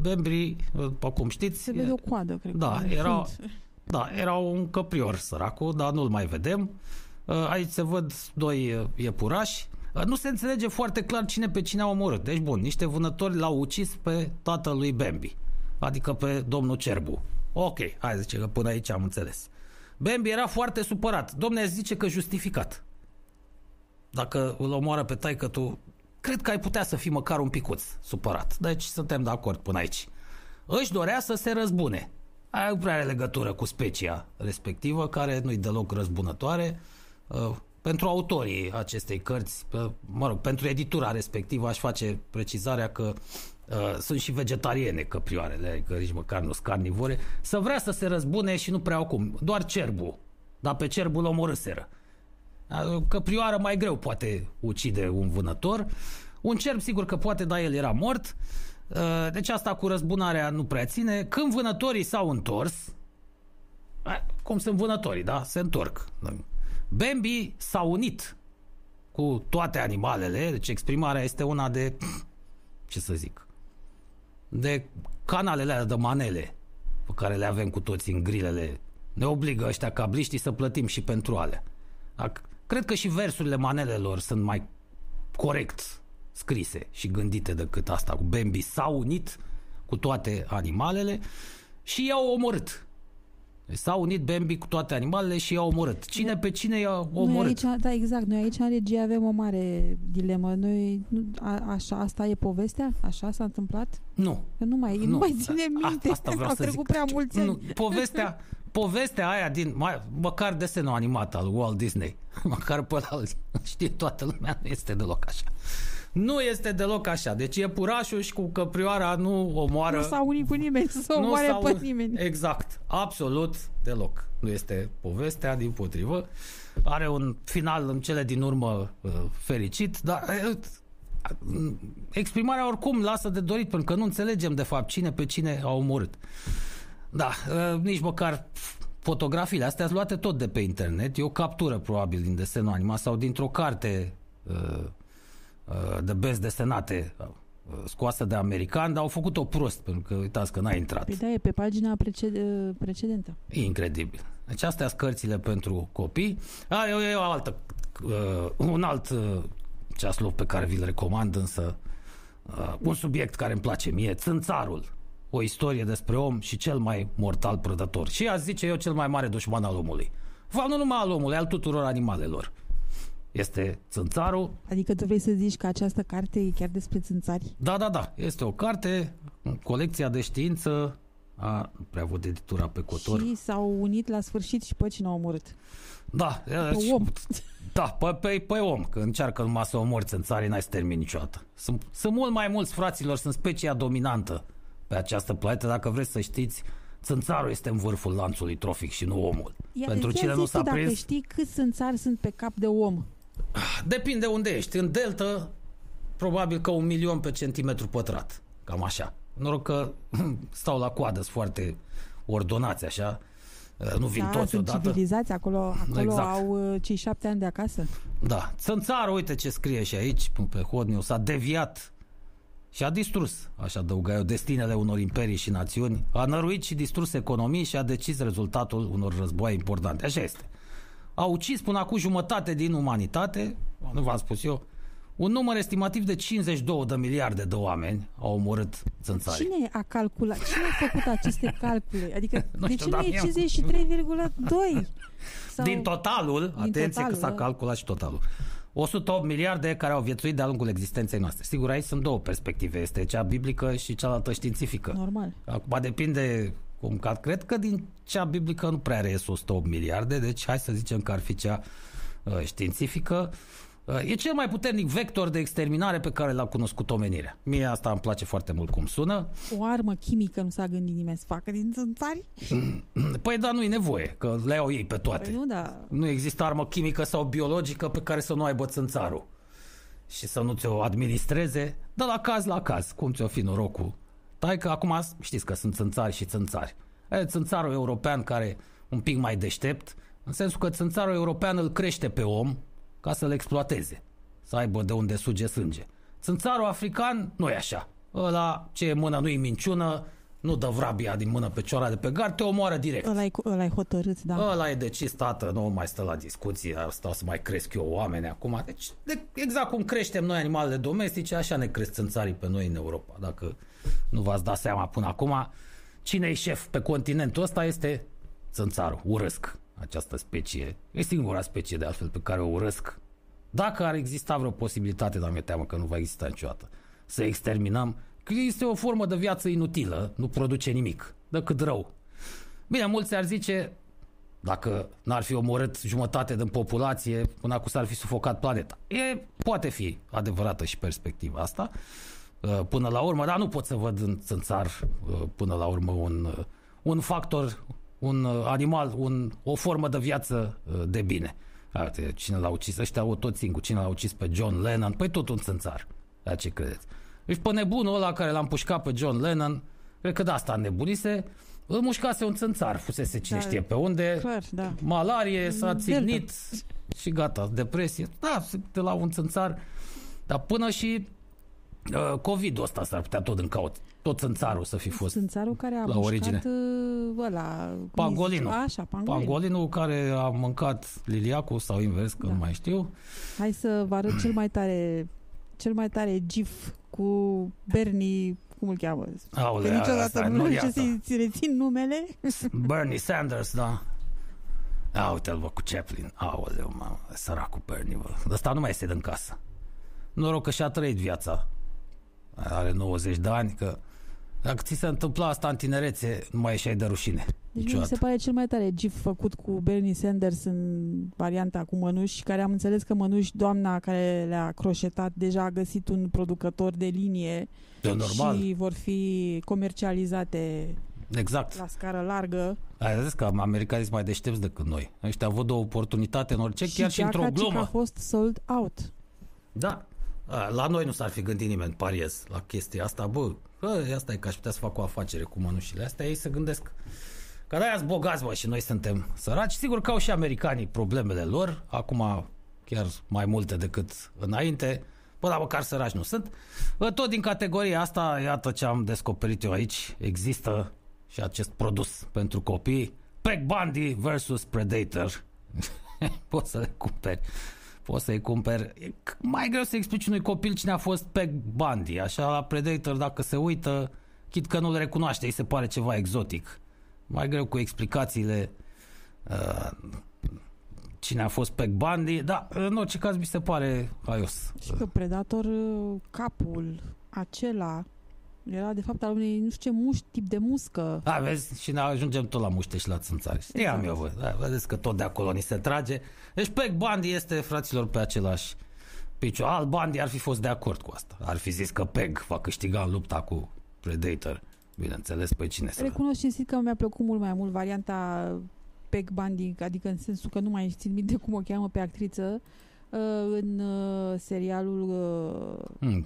Bambi, după cum știți... Se vede o coadă, cred Da, (laughs) era, da, era un căprior săracul, dar nu-l mai vedem. Aici se văd doi iepurași, nu se înțelege foarte clar cine pe cine a omorât. Deci, bun, niște vânători l-au ucis pe tatăl lui Bambi, adică pe domnul Cerbu. Ok, hai zice că până aici am înțeles. Bambi era foarte supărat. Domne, zice că justificat. Dacă îl omoară pe taică tu, cred că ai putea să fii măcar un picuț supărat. Deci suntem de acord până aici. Își dorea să se răzbune. Aia nu prea are legătură cu specia respectivă, care nu-i deloc răzbunătoare. Uh, pentru autorii acestei cărți, mă rog, pentru editura respectivă aș face precizarea că uh, sunt și vegetariene căprioarele, adică nici măcar nu sunt carnivore, să vrea să se răzbune și nu prea acum, doar cerbul, dar pe cerbul omorâseră. Căprioară mai greu poate ucide un vânător. Un cerb sigur că poate, dar el era mort. Uh, deci asta cu răzbunarea nu prea ține. Când vânătorii s-au întors, cum sunt vânătorii, da? Se întorc. Bambi s-a unit cu toate animalele, deci exprimarea este una de, ce să zic, de canalele alea de manele pe care le avem cu toți în grilele. Ne obligă ăștia cabliștii să plătim și pentru alea. Cred că și versurile manelelor sunt mai corect scrise și gândite decât asta cu Bambi. S-a unit cu toate animalele și i-au omorât. S-a unit Bambi cu toate animalele și i-a omorât. Cine pe cine i-a omorât? Noi aici, da, exact. Noi aici în regie avem o mare dilemă. Noi, nu, a, așa, asta e povestea? Așa s-a întâmplat? Nu. Că nu mai, nu. nu mai ține minte. A, asta vreau Au să trecut zic. prea mulți ani. Nu, povestea, povestea aia din, mai, măcar desenul animat al Walt Disney, (laughs) măcar pe ăla știe toată lumea, nu este deloc așa. Nu este deloc așa. Deci e purașul și cu căprioara nu omoară... Nu s-a unit cu nimeni să omoare pe nimeni. Exact. Absolut deloc. Nu este povestea, din potrivă. Are un final în cele din urmă uh, fericit, dar uh, exprimarea oricum lasă de dorit, pentru că nu înțelegem de fapt cine pe cine a omorât. Da, uh, nici măcar fotografiile astea sunt luate tot de pe internet. E o captură probabil din desenul animat sau dintr-o carte uh, Uh, de best desenate uh, scoasă de american, dar au făcut-o prost, pentru că uitați că n-a intrat. Păi da, e pe pagina preced- precedentă. Incredibil. Deci astea sunt cărțile pentru copii. A, e, e o altă, uh, un alt uh, ceaslov pe care vi-l recomand, însă uh, un subiect care îmi place mie, Țânțarul. O istorie despre om și cel mai mortal prădător. Și a zice eu cel mai mare dușman al omului. Fapt, nu numai al omului, al tuturor animalelor este țânțarul. Adică tu vrei să zici că această carte e chiar despre țânțari? Da, da, da. Este o carte, colecția de știință, a, nu prea văd editura pe cotor. Și s-au unit la sfârșit și pe cine au omorât? Da. Pe și, om. Da, pe, pe, pe om, că încearcă numai să omori țânțarii, n-ai să termini niciodată. Sunt, sunt mult mai mulți fraților, sunt specia dominantă pe această planetă, dacă vreți să știți, țânțarul este în vârful lanțului trofic și nu omul. Ia, Pentru cine nu s-a prins... Dacă știi câți țânțari sunt pe cap de om. Depinde unde ești. În delta, probabil că un milion pe centimetru pătrat. Cam așa. Noroc că (laughs) stau la coadă, sunt foarte ordonați așa. Nu vin da, toți sunt odată. civilizați acolo, acolo exact. au uh, cei șapte ani de acasă. Da. Țânțarul, uite ce scrie și aici, pe Hodniu, s-a deviat și a distrus, așa adăuga eu, destinele unor imperii și națiuni, a năruit și distrus economii și a decis rezultatul unor războaie importante. Așa este a ucis până acum jumătate din umanitate, nu v-am spus eu, un număr estimativ de 52 de miliarde de oameni au omorât țânțarii. Cine a calculat? Cine a făcut aceste calcule? Adică (laughs) nu de știu, ce nu e 53,2? (laughs) Sau... Din totalul, din atenție totalul, că s-a da. calculat și totalul. 108 miliarde care au viețuit de-a lungul existenței noastre. Sigur, aici sunt două perspective. Este cea biblică și cealaltă științifică. Normal. Acum depinde cum că cred că din cea biblică nu prea reies 108 miliarde, deci hai să zicem că ar fi cea uh, științifică. Uh, e cel mai puternic vector de exterminare pe care l-a cunoscut omenirea. Mie asta îmi place foarte mult cum sună. O armă chimică nu s-a gândit nimeni să facă din țânțari? (clears throat) Păi da, nu-i nevoie, că le au ei pe toate. Păi nu, da. nu există armă chimică sau biologică pe care să nu aibă țânțarul și să nu ți-o administreze, dar la caz la caz, cum ți-o fi norocul Tai că acum știți că sunt țânțari și țânțari. E, țânțarul european care un pic mai deștept, în sensul că țânțarul european îl crește pe om ca să-l exploateze, să aibă de unde suge sânge. Țânțarul african nu e așa. Ăla ce e mână nu-i minciună, nu dă vrabia din mână pe cioara de pe gard, te omoară direct. Ăla e, ăla e hotărât, da. Ăla e decis, tată, nu mai stă la discuții, stau să mai cresc eu oameni acum. Deci, de, exact cum creștem noi animalele domestice, așa ne cresc țânțarii pe noi în Europa. Dacă nu v-ați dat seama până acum, cine e șef pe continentul ăsta este țânțarul. Urăsc această specie. E singura specie de altfel pe care o urăsc. Dacă ar exista vreo posibilitate, dar mi-e teamă că nu va exista niciodată, să exterminăm, că este o formă de viață inutilă, nu produce nimic, decât rău. Bine, mulți ar zice, dacă n-ar fi omorât jumătate din populație, până acum s-ar fi sufocat planeta. E, poate fi adevărată și perspectiva asta, Uh, până la urmă, dar nu pot să văd în țânțar uh, până la urmă un, uh, un factor, un animal, un, o formă de viață de bine. Uite, cine l-a ucis? Ăștia au tot singur. Cine l-a ucis pe John Lennon? Păi tot un țânțar. Da, ce credeți? Deci pe nebunul ăla care l-a împușcat pe John Lennon, cred că de asta nebunise, îl mușcase un țânțar, fusese cine Da, știe pe unde, Clar, da. malarie, s-a Delta. țignit și gata, depresie. Da, de la un țânțar. Dar până și uh, COVID-ul ăsta s-ar putea tot în caut. Tot țânțarul să fi fost. Țânțarul care a la mușcat origine. uh, ăla... cum îi Pangolinu. zice? Așa, pangolinu. Pangolinul care a mâncat liliacul sau invers, că Da. nu mai știu. Hai să vă arăt cel mai tare cel mai tare gif cu Bernie cum îl cheamă? Aoleu, Că niciodată asta, nu nu e știu asta. să-i ți rețin numele. (laughs) Bernie Sanders, da. A, uite-l bă cu Chaplin. Aoleu, mă, săracul Bernie, bă. Ăsta nu mai este în casă. Noroc că și-a trăit viața. Are 90 de ani, că dacă ți se întâmpla asta în tinerețe, nu mai ieșai de rușine. Deci mie mi Niciodată. se pare cel mai tare gif făcut cu Bernie Sanders în varianta cu mănuși, care am înțeles că mănuși, doamna care le-a croșetat, deja a găsit un producător de linie E normal. și vor fi comercializate Exact. la scară largă. Ai zis că americanii sunt mai deștepți decât noi. Ăștia văd o oportunitate în orice, chiar și într-o geaca cică glumă. a fost sold out. Da. A, La noi nu s-ar fi gândit nimeni, pariez, la chestia asta. Bă, bă asta e că aș putea să fac o afacere cu mănușile astea. Ei se gândesc că de-aia sunt bogați, bă, și noi suntem săraci. Sigur că au și americanii problemele lor. Acum chiar mai multe decât înainte. Bă, dar măcar săraci nu sunt. Bă, tot din categoria asta, iată ce am descoperit eu aici. Există și acest produs pentru copii. Pack Bundy versus Predator. (laughs) Poți să le cumperi. Poți să-i cumperi. E c- mai greu să explici unui copil cine a fost Pack Bundy. Așa la Predator, dacă se uită, chit că nu-l recunoaște, îi se pare ceva exotic. Mai greu cu explicațiile uh, cine a fost Pack Bundy. Da, în orice caz mi se pare haios. Și că Predator, uh, capul acela, era de fapt al unei, nu știu ce, muști, tip de muscă. Da, vezi, și ne ajungem tot la muște și la țânțari. Știam Exact. eu, vă. Da, vedeți că tot de acolo ni se trage. Deci Pack Bundy este, fraților, pe același picior. Alt Bundy ar fi fost de acord cu asta. Ar fi zis că Peg va câștiga în lupta cu Predator. Bineînțeles, pe cine să... Recunosc cinstit că mi-a plăcut mult mai mult varianta Peg Bundy, adică în sensul că nu mai țin minte cum o cheamă pe actriță, uh, în uh, serialul uh, Hmm,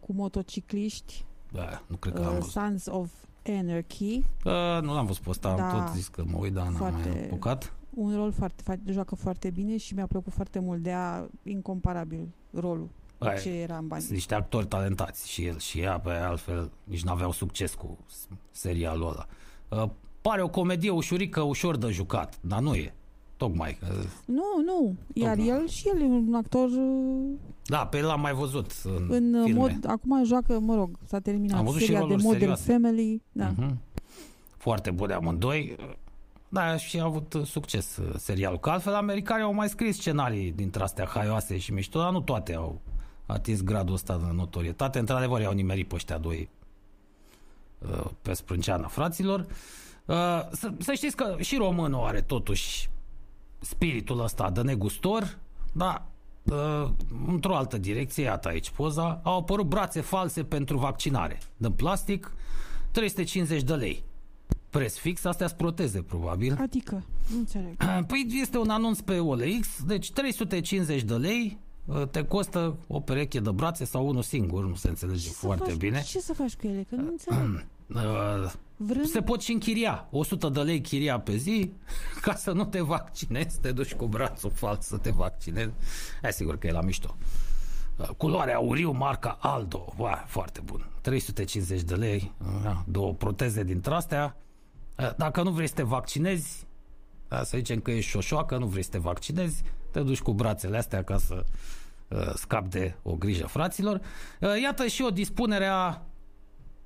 cu motocicliști, da, nu cred că am uh, văzut. Sons of Anarchy, Uh, nu l-am văzut pe ăsta, Da. am tot zis că mă uit, dar n-am Foarte- mai apucat. un rol foarte, fa- joacă foarte bine și mi-a plăcut foarte mult, de a incomparabil rolul cu Hai. ce era în Sunt Bundy. niște actori talentați și el și ea, pe altfel, nici n-aveau succes cu s- serialul ăla. Uh, pare o comedie ușurică, ușor de jucat, dar nu e. Tocmai. Uh, Nu, nu, iar Tocmai. el și el e un actor uh, da, pe el l-am mai văzut în, în uh, filme. mod, acum joacă, mă rog, s-a terminat Am văzut și seria de roluri Modern serioase. Family, da. Mhm. Foarte bune amândoi. Da, și a avut uh, succes uh, serialul. Că altfel americanii au mai scris scenarii dintre astea haioase și mișto, dar nu toate au atins gradul ăsta de notorietate. Într-adevăr, i-au nimerit pe ăștia doi uh, pe sprânceana fraților. Uh, Să, să știți că și românul are totuși spiritul ăsta de negustor, dar uh, într-o altă direcție, iată aici poza, au apărut brațe false pentru vaccinare, din plastic, 350 de lei. Preț fix, astea sunt proteze, probabil. Adică, nu înțeleg. Păi este un anunț pe OLX, deci 350 de lei uh, te costă o pereche de brațe sau unul singur, nu se înțelege Ce să foarte faci, bine. Ce să faci cu ele? Că nu înțeleg. (clears throat) Uh, Vrând, se pot și închiria. 100 de lei chiria pe zi (laughs) ca să nu te vaccinezi, te duci cu brațul fals să te vaccinezi. Hai sigur că e la mișto. Uh, Culoare auriu, marca Aldo. Wow, foarte bun. 350 de lei, uh, două proteze dintre astea. Uh, Dacă nu vrei să te vaccinezi, da, să zicem că ești șoșoacă, nu vrei să te vaccinezi, te duci cu brațele astea ca să uh, scapi de o grijă fraților. Uh, iată și o dispunere a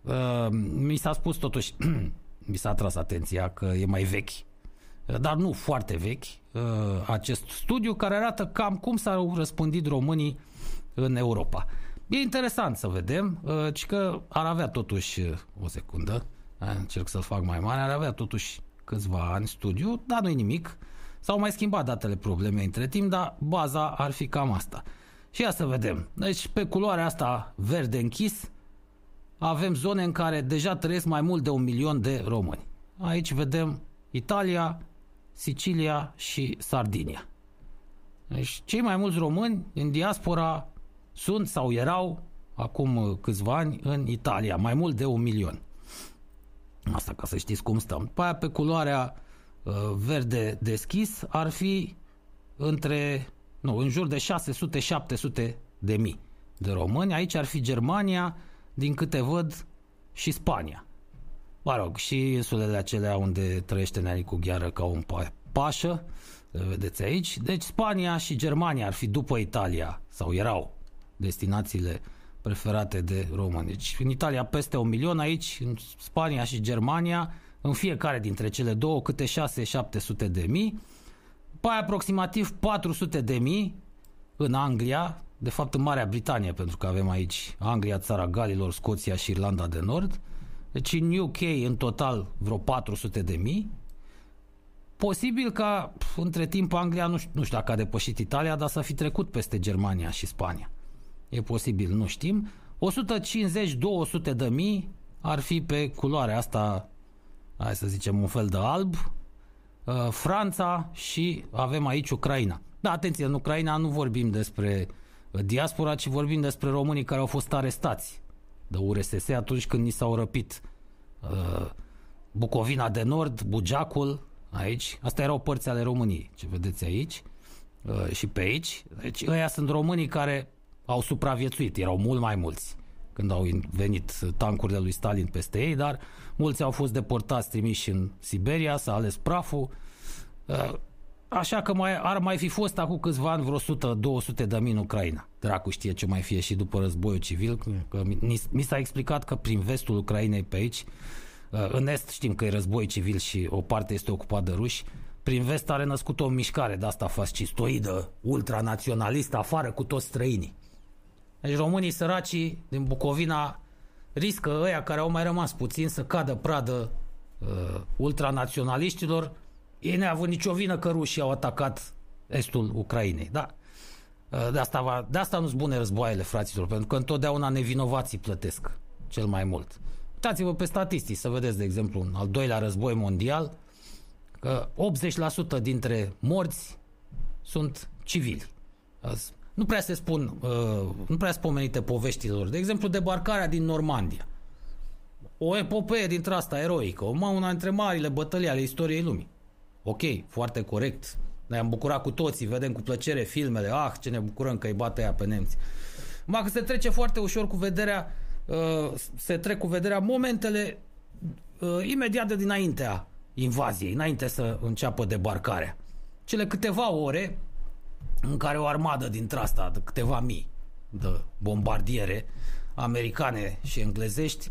Uh, mi s-a spus totuși, (clears throat) mi s-a atras atenția că e mai vechi, uh, dar nu foarte vechi, uh, acest studiu care arată cam cum s-au răspândit românii în Europa. E interesant să vedem, uh, ci că ar avea totuși, uh, o secundă, uh, încerc să-l fac mai mare, ar avea totuși câțiva ani studiu, dar nu-i nimic. S-au mai schimbat datele probleme între timp, dar baza ar fi cam asta. Și ia să vedem. Deci pe culoarea asta verde închis, avem zone în care deja trăiesc mai mult de un milion de români. Aici vedem Italia, Sicilia și Sardinia. Deci cei mai mulți români în diaspora sunt sau erau acum câțiva ani în Italia, mai mult de un milion. Asta ca să știți cum stăm. După aia pe culoarea uh, verde deschis ar fi între, nu, în jur de 600-700 de mii de români. Aici ar fi Germania, din câte văd, și Spania. Mă rog, și insulele acelea unde trăiește Neanicu Gheară ca un pa- pașă, vedeți aici. Deci Spania și Germania ar fi după Italia, sau erau destinațiile preferate de români. Deci în Italia peste un milion, aici în Spania și Germania, în fiecare dintre cele două, câte 6-700 de mii. Pe aproximativ 400 de mii în Anglia, de fapt în Marea Britanie, pentru că avem aici Anglia, țara Galilor, Scoția și Irlanda de Nord. Deci în UK în total vreo 400 de mii. Posibil ca între timp Anglia, nu știu, nu știu dacă a depășit Italia, dar să fi trecut peste Germania și Spania. E posibil, nu știm. 150-200 de mii ar fi pe culoarea asta, hai să zicem un fel de alb, uh, Franța și avem aici Ucraina. Da, atenție, în Ucraina nu vorbim despre diaspora, ci vorbim despre românii care au fost arestați de URSS atunci când ni s-au răpit uh, Bucovina de Nord, Bugeacul, aici. Astea erau părți ale României, ce vedeți aici uh, și pe aici. Deci ăia sunt românii care au supraviețuit, erau mult mai mulți când au venit tancurile lui Stalin peste ei, dar mulți au fost deportați, trimiși în Siberia, s-a ales praful. Uh, așa că mai, ar mai fi fost acum câțiva ani vreo 100-200 de mii în Ucraina. Dracu știe ce mai fie și după războiul civil, că mi, mi s-a explicat că prin vestul Ucrainei pe aici, uh, în est știm că e război civil și o parte este ocupat de ruși, prin vest are născut o mișcare de asta fascistoidă, ultranaționalistă, afară cu toți străinii. Deci românii săracii din Bucovina riscă ăia care au mai rămas puțin să cadă pradă uh, ultranaționaliștilor, ei neavând nicio vină că rușii au atacat estul Ucrainei. Da. Uh, de asta, va, de asta nu-s bune războaiele, fraților, pentru că întotdeauna nevinovații plătesc cel mai mult. Uitați-vă pe statistici să vedeți, de exemplu, în al doilea război mondial, că 80% dintre morți sunt civili nu prea se spun, uh, nu prea spomenite poveștilor. De exemplu, debarcarea din Normandia. O epopee dintre asta eroică, o, una dintre marile bătălii ale istoriei lumii. Ok, foarte corect. Ne am bucurat cu toții, vedem cu plăcere filmele, ah, ce ne bucurăm că îi bate ea pe nemți. Mă că se trece foarte ușor cu vederea, uh, se trec cu vederea momentele uh, imediat de dinaintea invaziei, înainte să înceapă debarcarea. Cele câteva ore în care o armadă dintre asta de câteva mii de bombardiere americane și englezești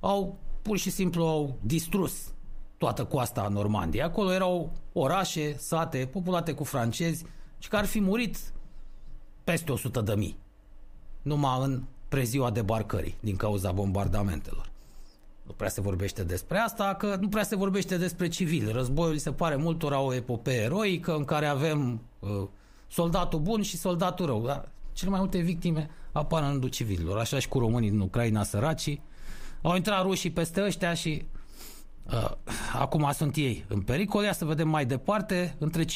au pur și simplu au distrus toată coasta Normandiei. Acolo erau orașe, sate, populate cu francezi și care ar fi murit peste 100 de mii. Numai în preziua debarcării din cauza bombardamentelor. Nu prea se vorbește despre asta, că nu prea se vorbește despre civili. Războiul se pare multora o epopee eroică în care avem uh, soldatul bun și soldatul rău. Dar cele mai multe victime apar în rândul civililor. Așa și cu românii din Ucraina săracii. Au intrat rușii peste ăștia și uh, acum sunt ei în pericol. Ia să vedem mai departe. Între 50.000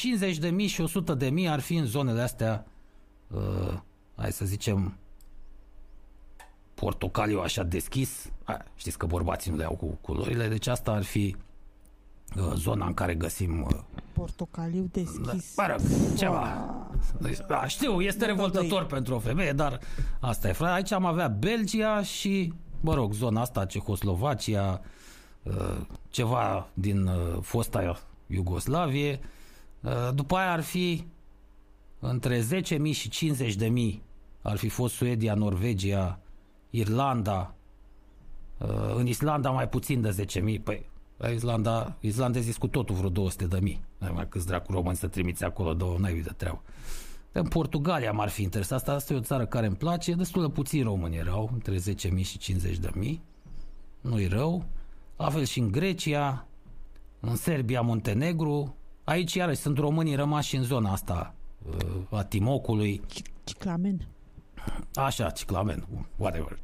și 100.000 ar fi în zonele astea, uh, hai să zicem, portocaliu așa deschis. A, știți că bărbații nu le au cu culorile, deci asta ar fi uh, zona în care găsim uh, portocaliu deschis. Da, ceva. Da, știu, este revoltător pentru o femeie, dar asta e. Aici am avea Belgia și, mă rog, zona asta, Cehoslovacia, uh, ceva din uh, fosta Iugoslavie. Uh, după aia ar fi între 10.000 și 50.000 ar fi fost Suedia, Norvegia, Irlanda, în Islanda mai puțin de 10.000, păi la Islanda, islandezii cu totul vreo 200 de mii. Mai câți dracu români să trimiți acolo, două n-ai de treabă. În Portugalia m-ar fi interesat. Asta, asta e o țară care îmi place. Destul de puțini români erau, între 10.000 și 50.000. Nu-i rău. La fel și în Grecia, în Serbia, Montenegru. Aici iarăși sunt românii rămași în zona asta uh, a Timocului. Ciclamen. Așa, ciclamen, whatever.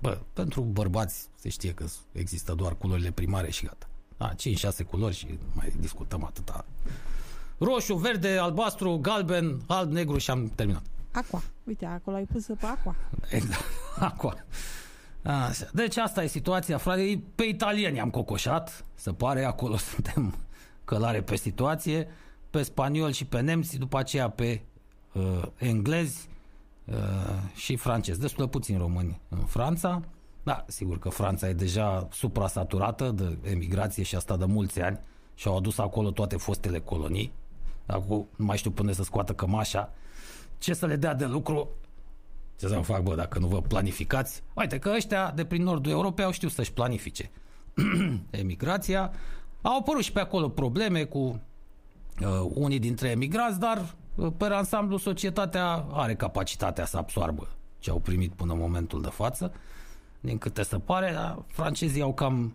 Bă, pentru bărbați se știe că există doar culorile primare și gata. Da, 5-6 culori și mai discutăm atâta roșu, verde, albastru, galben, alb, negru și am terminat. Aqua. Uite, acolo ai pus pe aqua. Exact, (laughs) aqua. Așa. Deci asta e situația, frate. Pe italieni am cocoșat, să pare, acolo (laughs) suntem călare pe situație, pe spaniol și pe nemți, după aceea pe uh, englezi uh, și francezi. Destul de puțini români în Franța. Da, sigur că Franța e deja suprasaturată de emigrație și asta de mulți ani și au adus acolo toate fostele colonii. Acum nu mai știu până să scoată cămașa. Ce să le dea de lucru? Ce să fac, bă, dacă nu vă planificați? Uite că ăștia de prin nordul Europei au știut să-și planifice (clears throat) emigrația. Au apărut și pe acolo probleme cu uh, unii dintre emigrați, dar uh, pe ansamblu societatea are capacitatea să absoarbă ce au primit până în momentul de față. Din câte se pare, dar francezii au cam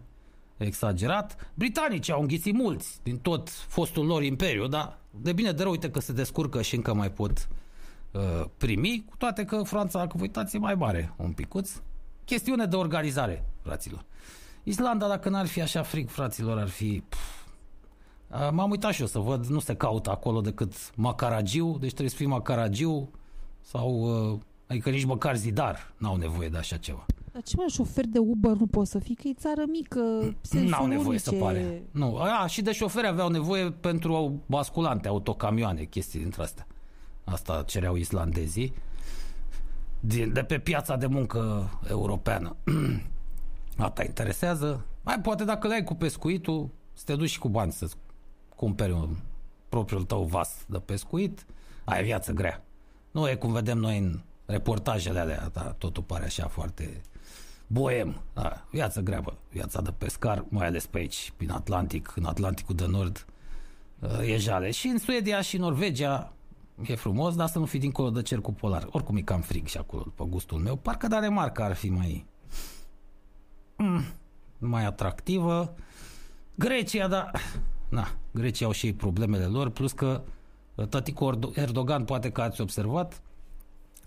exagerat. Britanicii au înghițit mulți din tot fostul lor imperiu, dar de bine de rău, uite că se descurcă și încă mai pot uh, primi, cu toate că Franța, dacă vă uitați, e mai mare un picuț. Chestiune de organizare, fraților. Islanda, dacă n-ar fi așa frig, fraților, ar fi... Pf, M-am uitat și eu să văd, nu se caută acolo decât macaragiu, deci trebuie să fii macaragiu sau, uh, adică nici măcar zidar n-au nevoie de așa ceva. Dar ce mai șofer de Uber nu poți să fii? Că e țară mică, N-au nevoie să pare. Nu, a, și de șoferi aveau nevoie pentru basculante, autocamioane, chestii dintre astea. Asta cereau islandezii din, de pe piața de muncă europeană. (clears throat) Asta interesează. Mai poate dacă le ai cu pescuitul, să te duci și cu bani să cumperi un propriul tău vas de pescuit, ai viață grea. Nu e cum vedem noi în reportajele alea, da, totul pare așa foarte boem, da, viață grea, bă, viața de pescar, mai ales pe aici, prin Atlantic, în Atlanticul de Nord, uh, e jale. Și în Suedia și Norvegia e frumos, dar să nu fi dincolo de cercul polar. Oricum e cam frig și acolo, după gustul meu. Parcă Danemarca ar fi mai mm, mai atractivă. Grecia, da, na, Grecia au și ei problemele lor, plus că uh, tăticul Erdogan, poate că ați observat,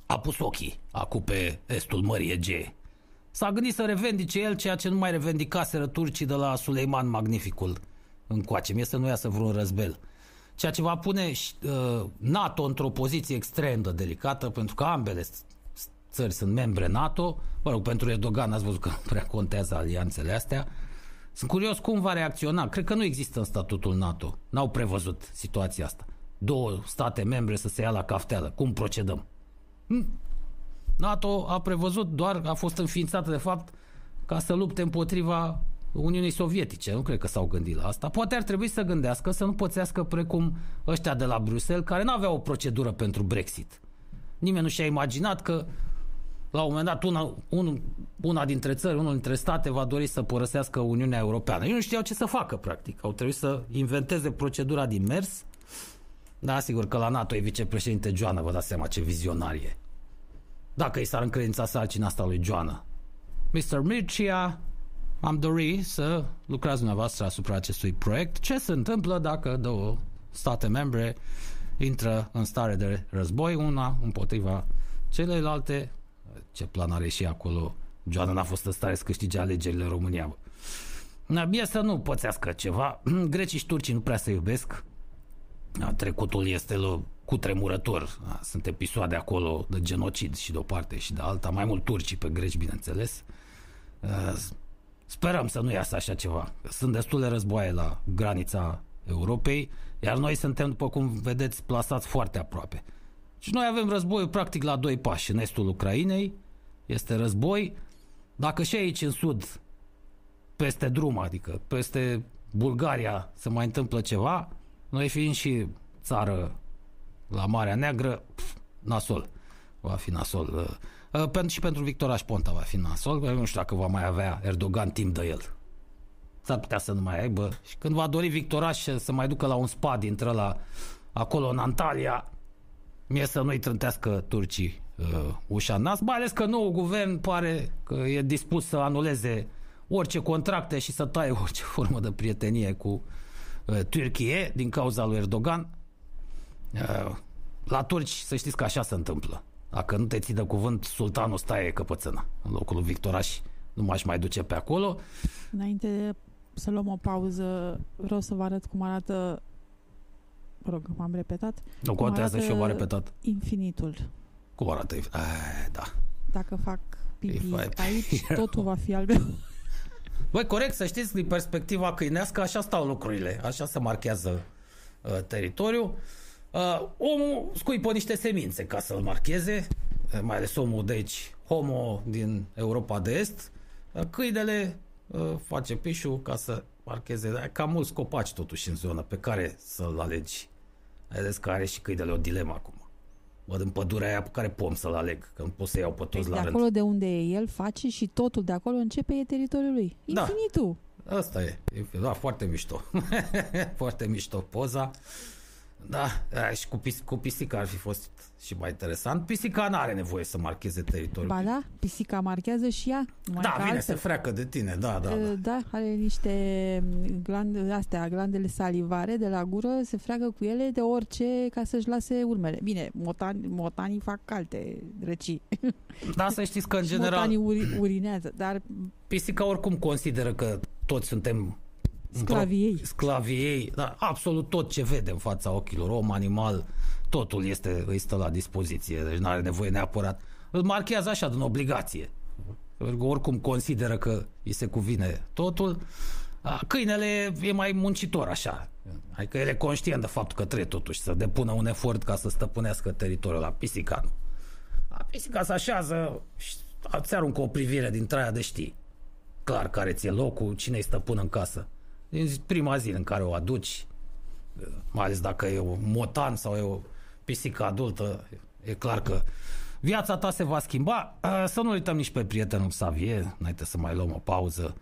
a pus ochii acum pe estul Mării Egee. S-a gândit să revendice el ceea ce nu mai revendicaseră turcii de la Suleiman Magnificul încoace. Mie să nu iasă vreun răzbel. Ceea ce va pune uh, NATO într-o poziție extrem de delicată, pentru că ambele țări sunt membre NATO. Mă rog, pentru Erdogan ați văzut că nu (laughs) prea contează alianțele astea. Sunt curios cum va reacționa. Cred că nu există în statutul NATO. N-au prevăzut situația asta. Două state membre să se ia la cafteală. Cum procedăm? Hm? NATO a prevăzut doar, a fost înființată de fapt ca să lupte împotriva Uniunii Sovietice. Nu cred că s-au gândit la asta. Poate ar trebui să gândească să nu pățească precum ăștia de la Bruxelles, care nu aveau o procedură pentru Brexit. Nimeni nu și-a imaginat că la un moment dat una, un, una dintre țări, unul dintre state va dori să părăsească Uniunea Europeană. Ei nu știau ce să facă, practic. Au trebuit să inventeze procedura din mers. Da, sigur că la NATO e vicepreședinte Joana, vă dați seama ce vizionarie. Dacă i s-ar încredința sarcina asta lui Joana. Mr. Mircea, am dori să lucrați dumneavoastră asupra acestui proiect. Ce se întâmplă dacă două state membre intră în stare de război, una împotriva celelalte, ce plan are și acolo. Joana n-a fost în stare să câștige alegerile în România. Bine să nu pățească ceva. (clears throat) Grecii și turcii nu prea se iubesc. Trecutul este cu tremurător. Sunt episoade acolo de genocid și de o parte și de alta. Mai mult turcii pe greci, bineînțeles. Sperăm să nu iasă așa ceva. Sunt destule războaie la granița Europei, iar noi suntem, după cum vedeți, plasați foarte aproape. Și noi avem război practic la doi pași. În estul Ucrainei este război. Dacă și aici în sud, peste drum, adică peste Bulgaria se mai întâmplă ceva, noi fiind și țară la Marea Neagră, pf, nasol. Va fi nasol. Uh, uh, și pentru Victoraș Ponta va fi nasol. Nu știu dacă va mai avea Erdogan timp de el. S-ar putea să nu mai aibă. Și când va dori Victoraș să mai ducă la un spa dintre la acolo în Antalya, mie să nu-i trântească turcii uh, ușa în nas, mai ales că nou guvern pare că e dispus să anuleze orice contracte și să taie orice (laughs) formă de prietenie cu uh, Turcie din cauza lui Erdogan. Uh, la turci să știți că așa se întâmplă. Dacă nu te ții de cuvânt, sultanul staie căpățâna. În locul lui Victoraș nu m-aș mai duce pe acolo. Înainte să luăm o pauză, vreau să vă arăt cum arată mă rog, m-am repetat. Nu cum contează arată și eu m-am repetat. Infinitul. Cum arată? inf- Eh, da. Dacă fac pipi If I- aici, totul va fi al meu. (laughs) Băi, corect, să știți, din perspectiva câinească, așa stau lucrurile. Așa se marchează uh, teritoriul. Uh, omul scuipă niște semințe ca să-l marcheze, uh, mai ales omul de aici, homo din Europa de Est. Uh, câinele uh, face pișul ca să marcheze. Dar Cam mulți copaci totuși în zonă pe care să-l alegi. Vedeți că are și câinele o dilemă acum. Văd în pădurea aia pe care pom să-l aleg, că nu pot să iau pe toți de la rând. acolo de unde e el, face și totul de acolo începe e teritoriul lui. Da. Infinitul. Asta e. E- Da, foarte mișto. (laughs) foarte mișto poza. Da, da, și cu, pis- cu pisica ar fi fost și mai interesant. Pisica nu are nevoie să marcheze teritoriul. Ba da, pisica marchează și ea. numai da, că vine, altfel. se freacă de tine, da, da, da. Uh, Da, are niște glande, astea, glandele salivare de la gură, se freagă cu ele de orice ca să-și lase urmele. Bine, motani, motanii fac alte drăcii. Da, să știți că în Și general motanii uri, urinează, dar pisica oricum consideră că toți suntem în pro- sclavii ei. sclavii ei, da, absolut tot ce vede în fața ochilor, om, animal, totul este, îi stă la dispoziție, deci nu are nevoie neapărat. Îl marchează așa din obligație. Pentru că oricum consideră că îi se cuvine totul. A, Câinele e mai muncitor așa. Adică el e conștient de faptul că trebuie totuși să depună un efort ca să stăpânească teritoriul la pisica. Nu. A, pisica se așează și ți aruncă o privire din traia de știi. Clar care ți-e locul, cine-i stăpân în casă. Din zi- prima zi în care o aduci, mai ales dacă e o motan sau e o pisică adultă, e clar că viața ta se va schimba. Uh, Să nu uităm nici pe prietenul Xavier, înainte să mai luăm o pauză.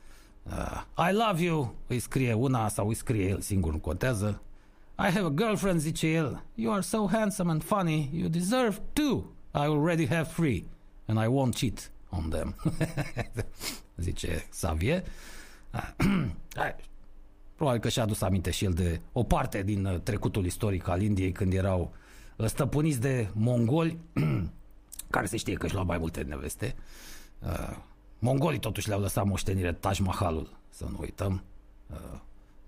Uh, I love you, îi scrie una sau îi scrie el singur, nu contează. I have a girlfriend, zice el. You are so handsome and funny, you deserve two. I already have three, and I won't cheat on them. (laughs) zice Xavier. (clears throat) Hai, Probabil că și-a adus aminte și el de o parte din uh, trecutul istoric al Indiei când erau uh, stăpâniți de mongoli, (clears throat) care se știe că își luau mai multe neveste. Uh, Mongolii totuși le-au lăsat moștenire Taj Mahalul, să nu uităm. Uh,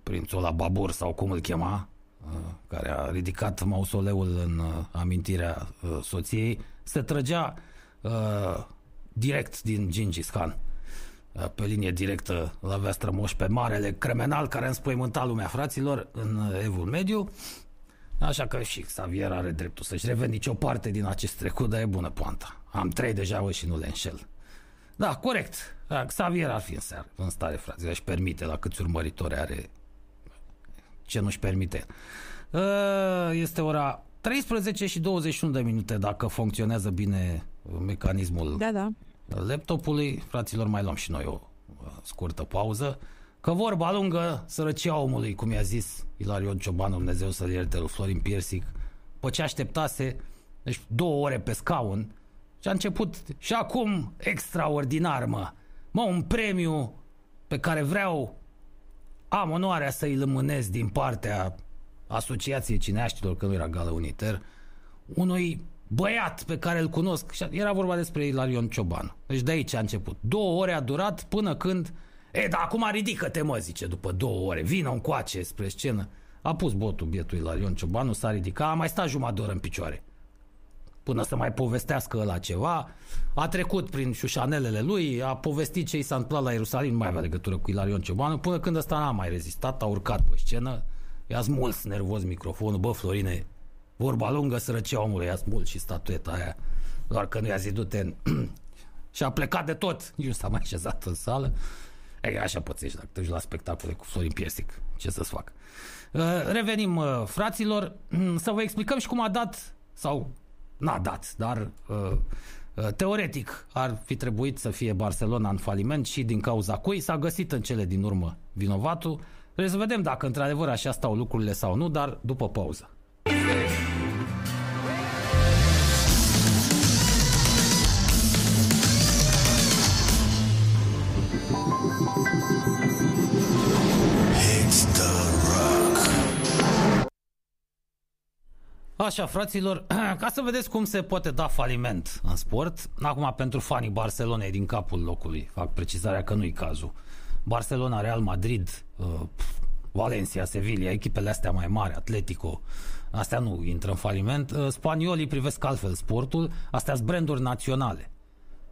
Prințul la Babur sau cum îl chema, uh, care a ridicat mausoleul în uh, amintirea uh, soției, se trăgea uh, direct din Gingis Khan uh, pe linie directă îl avea strămoș pe marele cremenal care înspăimânta lumea fraților în uh, evul mediu. Așa că și Xavier are dreptul să-și revendice o parte din acest trecut, dar e bună poanta. Am trei deja bă, și nu le înșel. Da, corect. Da, Xavier ar fi în, seară, în stare, frate, își permite la câți urmăritori are ce nu-și permite. Uh, Este ora 13 și 21 de minute dacă funcționează bine uh, mecanismul Da, da. Laptopului. Fraților, mai luăm și noi o uh, scurtă pauză. Că vorba lungă, sărăcia omului, cum i-a zis Ilarion Ciobanu, Dumnezeu să-l ierte lui Florin Piersic, pe ce așteptase, deci două ore pe scaun, și a început și acum extraordinar, mă. Mă, un premiu pe care vreau, am onoarea să-i lămânez din partea Asociației Cineaștilor, că nu era Gala Uniter, unui băiat pe care îl cunosc. Și Era vorba despre Ilarion Ciobanu. Deci de aici a început. Două ore a durat până când... E, dar acum ridică-te, mă, zice, după două ore. Vină încoace spre scenă. A pus botul bietul Ilarion Ciobanu, s-a ridicat, a mai stat jumătate de oră în picioare. Până să mai povestească la ceva. A trecut prin șușanelele lui, a povestit ce i s-a întâmplat la Ierusalim, nu mai avea legătură cu Ilarion Ciobanu, până când ăsta n-a mai rezistat, a urcat pe scenă, i-a smuls nervos microfonul, bă, Florine, vorba lungă, sărăcia omului, i-a smuls și statueta aia, doar că nu i-a zis du-te în... (clears throat) și a plecat de tot, nici nu s-a mai așezat în sală. E, așa pățești dacă te duci la spectacole cu Florin Piersic. Ce să-ți fac? Uh, Revenim, uh, fraților, (clears throat) să vă explicăm și cum a dat, sau n-a dat, dar uh, uh, teoretic ar fi trebuit să fie Barcelona în faliment și din cauza cui s-a găsit în cele din urmă vinovatul. Trebuie să vedem dacă într-adevăr așa stau lucrurile sau nu, dar după pauză. Așa, fraților, (clears throat) ca să vedeți cum se poate da faliment în sport, acum pentru fanii Barcelonei din capul locului, fac precizarea că nu-i cazul. Barcelona, Real Madrid, uh, Valencia, Sevilla, echipele astea mai mari, Atletico, astea nu intră în faliment. Uh, Spaniolii privesc altfel sportul, astea sunt branduri naționale.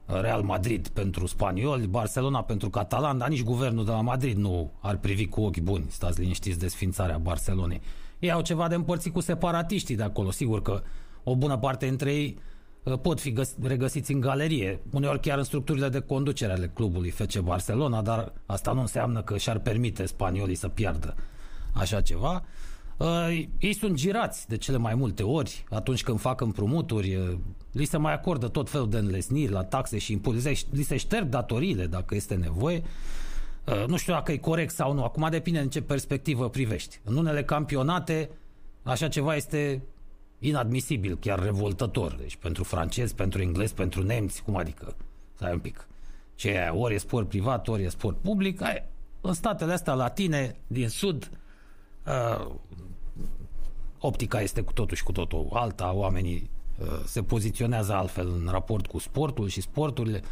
Uh, Real Madrid pentru spanioli, Barcelona pentru catalan, dar nici guvernul de la Madrid nu ar privi cu ochi buni, stați liniștiți de sfințarea Barcelonei. Ei au ceva de împărțit cu separatiștii de acolo, sigur că o bună parte dintre ei uh, pot fi găs- regăsiți în galerie, uneori chiar în structurile de conducere ale clubului FC Barcelona, dar asta nu înseamnă că și-ar permite spaniolii să piardă așa ceva. Uh, ei sunt girați de cele mai multe ori atunci când fac împrumuturi, uh, li se mai acordă tot felul de înlesniri la taxe și impozite, li se șterg datoriile dacă este nevoie. Uh, nu știu dacă e corect sau nu, acum depinde în ce perspectivă privești. În unele campionate așa ceva este inadmisibil, chiar revoltător. Deci pentru francezi, pentru englezi, pentru nemți, cum adică? Stai un pic. Ce e, ori e sport privat, ori e sport public. Ai, în statele astea latine, din sud, uh, optica este cu totul și cu totul alta, oamenii uh, se poziționează altfel în raport cu sportul și sporturile.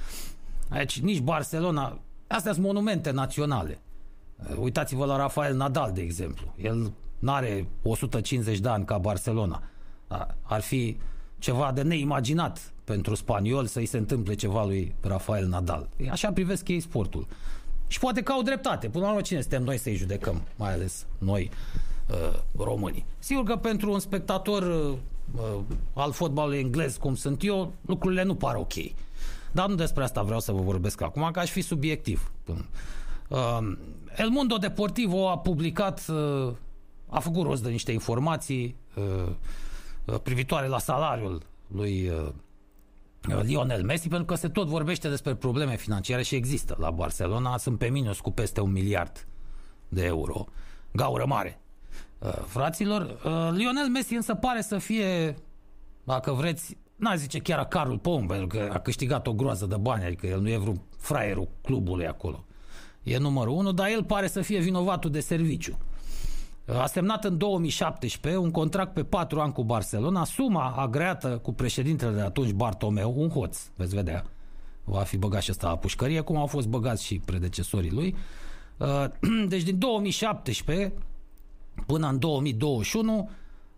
Aici nici Barcelona, astea sunt monumente naționale. Uh, Uitați-vă la Rafael Nadal, de exemplu. El nu are 150 de ani ca Barcelona. Da, Ar fi ceva de neimaginat pentru spaniol să-i se întâmple ceva lui Rafael Nadal. Așa privesc ei sportul. Și poate că au dreptate. Până la urmă, cine suntem noi să-i judecăm? Mai ales noi, uh, românii. Sigur că pentru un spectator uh, uh, al fotbalului englez, cum sunt eu, lucrurile nu par ok. Dar nu despre asta vreau să vă vorbesc acum, că aș fi subiectiv. Uh, El Mundo Deportivo a publicat, uh, a făcut rost de niște informații uh, uh, privitoare la salariul lui uh, Lionel Messi, pentru că se tot vorbește despre probleme financiare și există la Barcelona, sunt pe minus cu peste un miliard de euro. Gaură mare. Uh, fraților, uh, Lionel Messi însă pare să fie, dacă vreți, n-a zice chiar a carul pe om, pentru că a câștigat o groază de bani, adică el nu e vreun fraierul clubului acolo. E numărul unu, dar el pare să fie vinovatul de serviciu. A semnat în 2017 un contract pe 4 ani cu Barcelona, suma agreată cu președintele de atunci, Bartomeu, un hoț, veți vedea. Va fi băgat și ăsta la pușcărie, cum au fost băgați și predecesorii lui. Uh, (clears throat) Deci din 2017 până în 2021,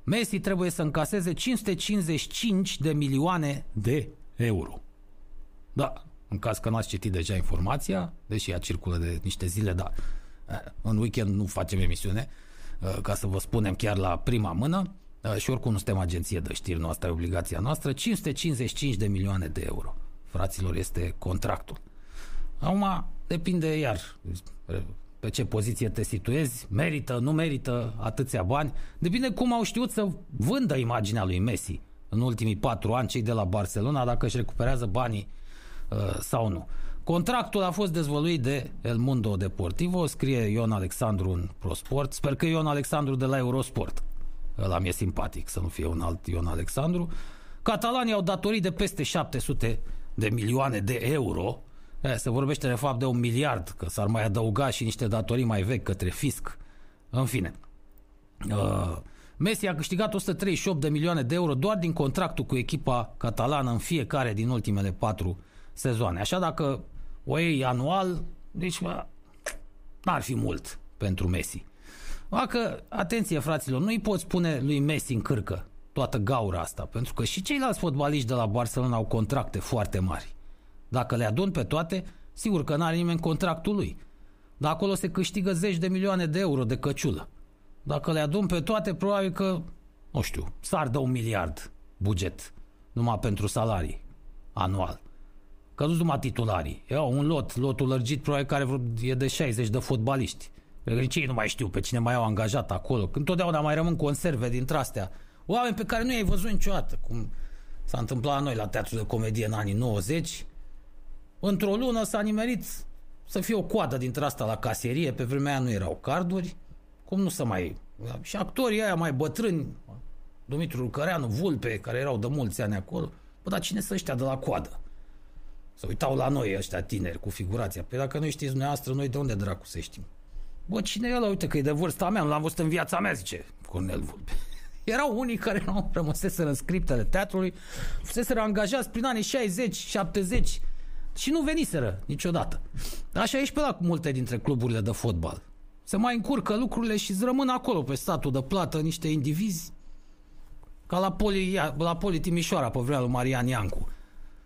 Messi trebuie să încaseze 555 de milioane de euro. Da, în caz că n-ați citit deja informația, deși ea circulă de niște zile, dar eh, în weekend nu facem emisiune, eh, ca să vă spunem chiar la prima mână, eh, și oricum nu suntem agenție de știri, nu asta e obligația noastră, 555 de milioane de euro. Fraților, este contractul. Acum depinde iar pe ce poziție te situezi, merită, nu merită atâția bani. Depinde cum au știut să vândă imaginea lui Messi în ultimii patru ani cei de la Barcelona, dacă își recuperează banii uh, sau nu. Contractul a fost dezvăluit de El Mundo Deportivo, scrie Ion Alexandru în ProSport. Sper că Ion Alexandru de la Eurosport. Ăla mi-e simpatic, să nu fie un alt Ion Alexandru. Catalanii au datorii de peste 700 de milioane de euro. E, se vorbește de fapt de un miliard, că s-ar mai adăuga și niște datorii mai vechi către fisc. În fine. Uh, Messi a câștigat 138 de milioane de euro doar din contractul cu echipa catalană în fiecare din ultimele patru sezoane. Așa dacă o iei anual, deci bă, n-ar fi mult pentru Messi. Dacă, atenție fraților, nu-i poți pune lui Messi în cârcă toată gaura asta, pentru că și ceilalți fotbaliști de la Barcelona au contracte foarte mari. Dacă le adun pe toate, sigur că n-are nimeni contractul lui. Dar acolo se câștigă zeci de milioane de euro de căciulă. Dacă le adun pe toate, probabil că, nu știu, s-ar dă un miliard buget numai pentru salarii anual. Că nu numai titularii. E un lot, lotul lărgit probabil care vreo, e de 60 de fotbaliști. Pentru că nici ei nu mai știu pe cine mai au angajat acolo. Când totdeauna mai rămân conserve dintre astea. Oameni pe care nu i-ai văzut niciodată. Cum s-a întâmplat la noi la teatru de comedie în anii 90. Într-o lună s-a nimerit să fie o coadă dintre asta la caserie. Pe vremea aia nu erau carduri. Cum nu să mai... Și actorii aia mai bătrâni, Dumitru Lucăreanu, Vulpe, care erau de mulți ani acolo. Bă, dar cine să ăștia de la coadă? Să uitau la noi ăștia tineri cu figurația. Păi dacă nu știți dumneavoastră, noi de unde dracu să știm? Bă, cine e ăla? Uite că e de vârsta mea, nu l-am văzut în viața mea, zice Cornel Vulpe. (laughs) Erau unii care nu rămăseseră în scriptele teatrului, fuseseră angajați prin anii 60, 70 și nu veniseră niciodată. Așa e și pe la multe dintre cluburile de fotbal. se mai încurcă lucrurile și îți rămân acolo pe statul de plată niște indivizi ca la Poli, la Poli Timișoara pe vremea lui Marian Iancu.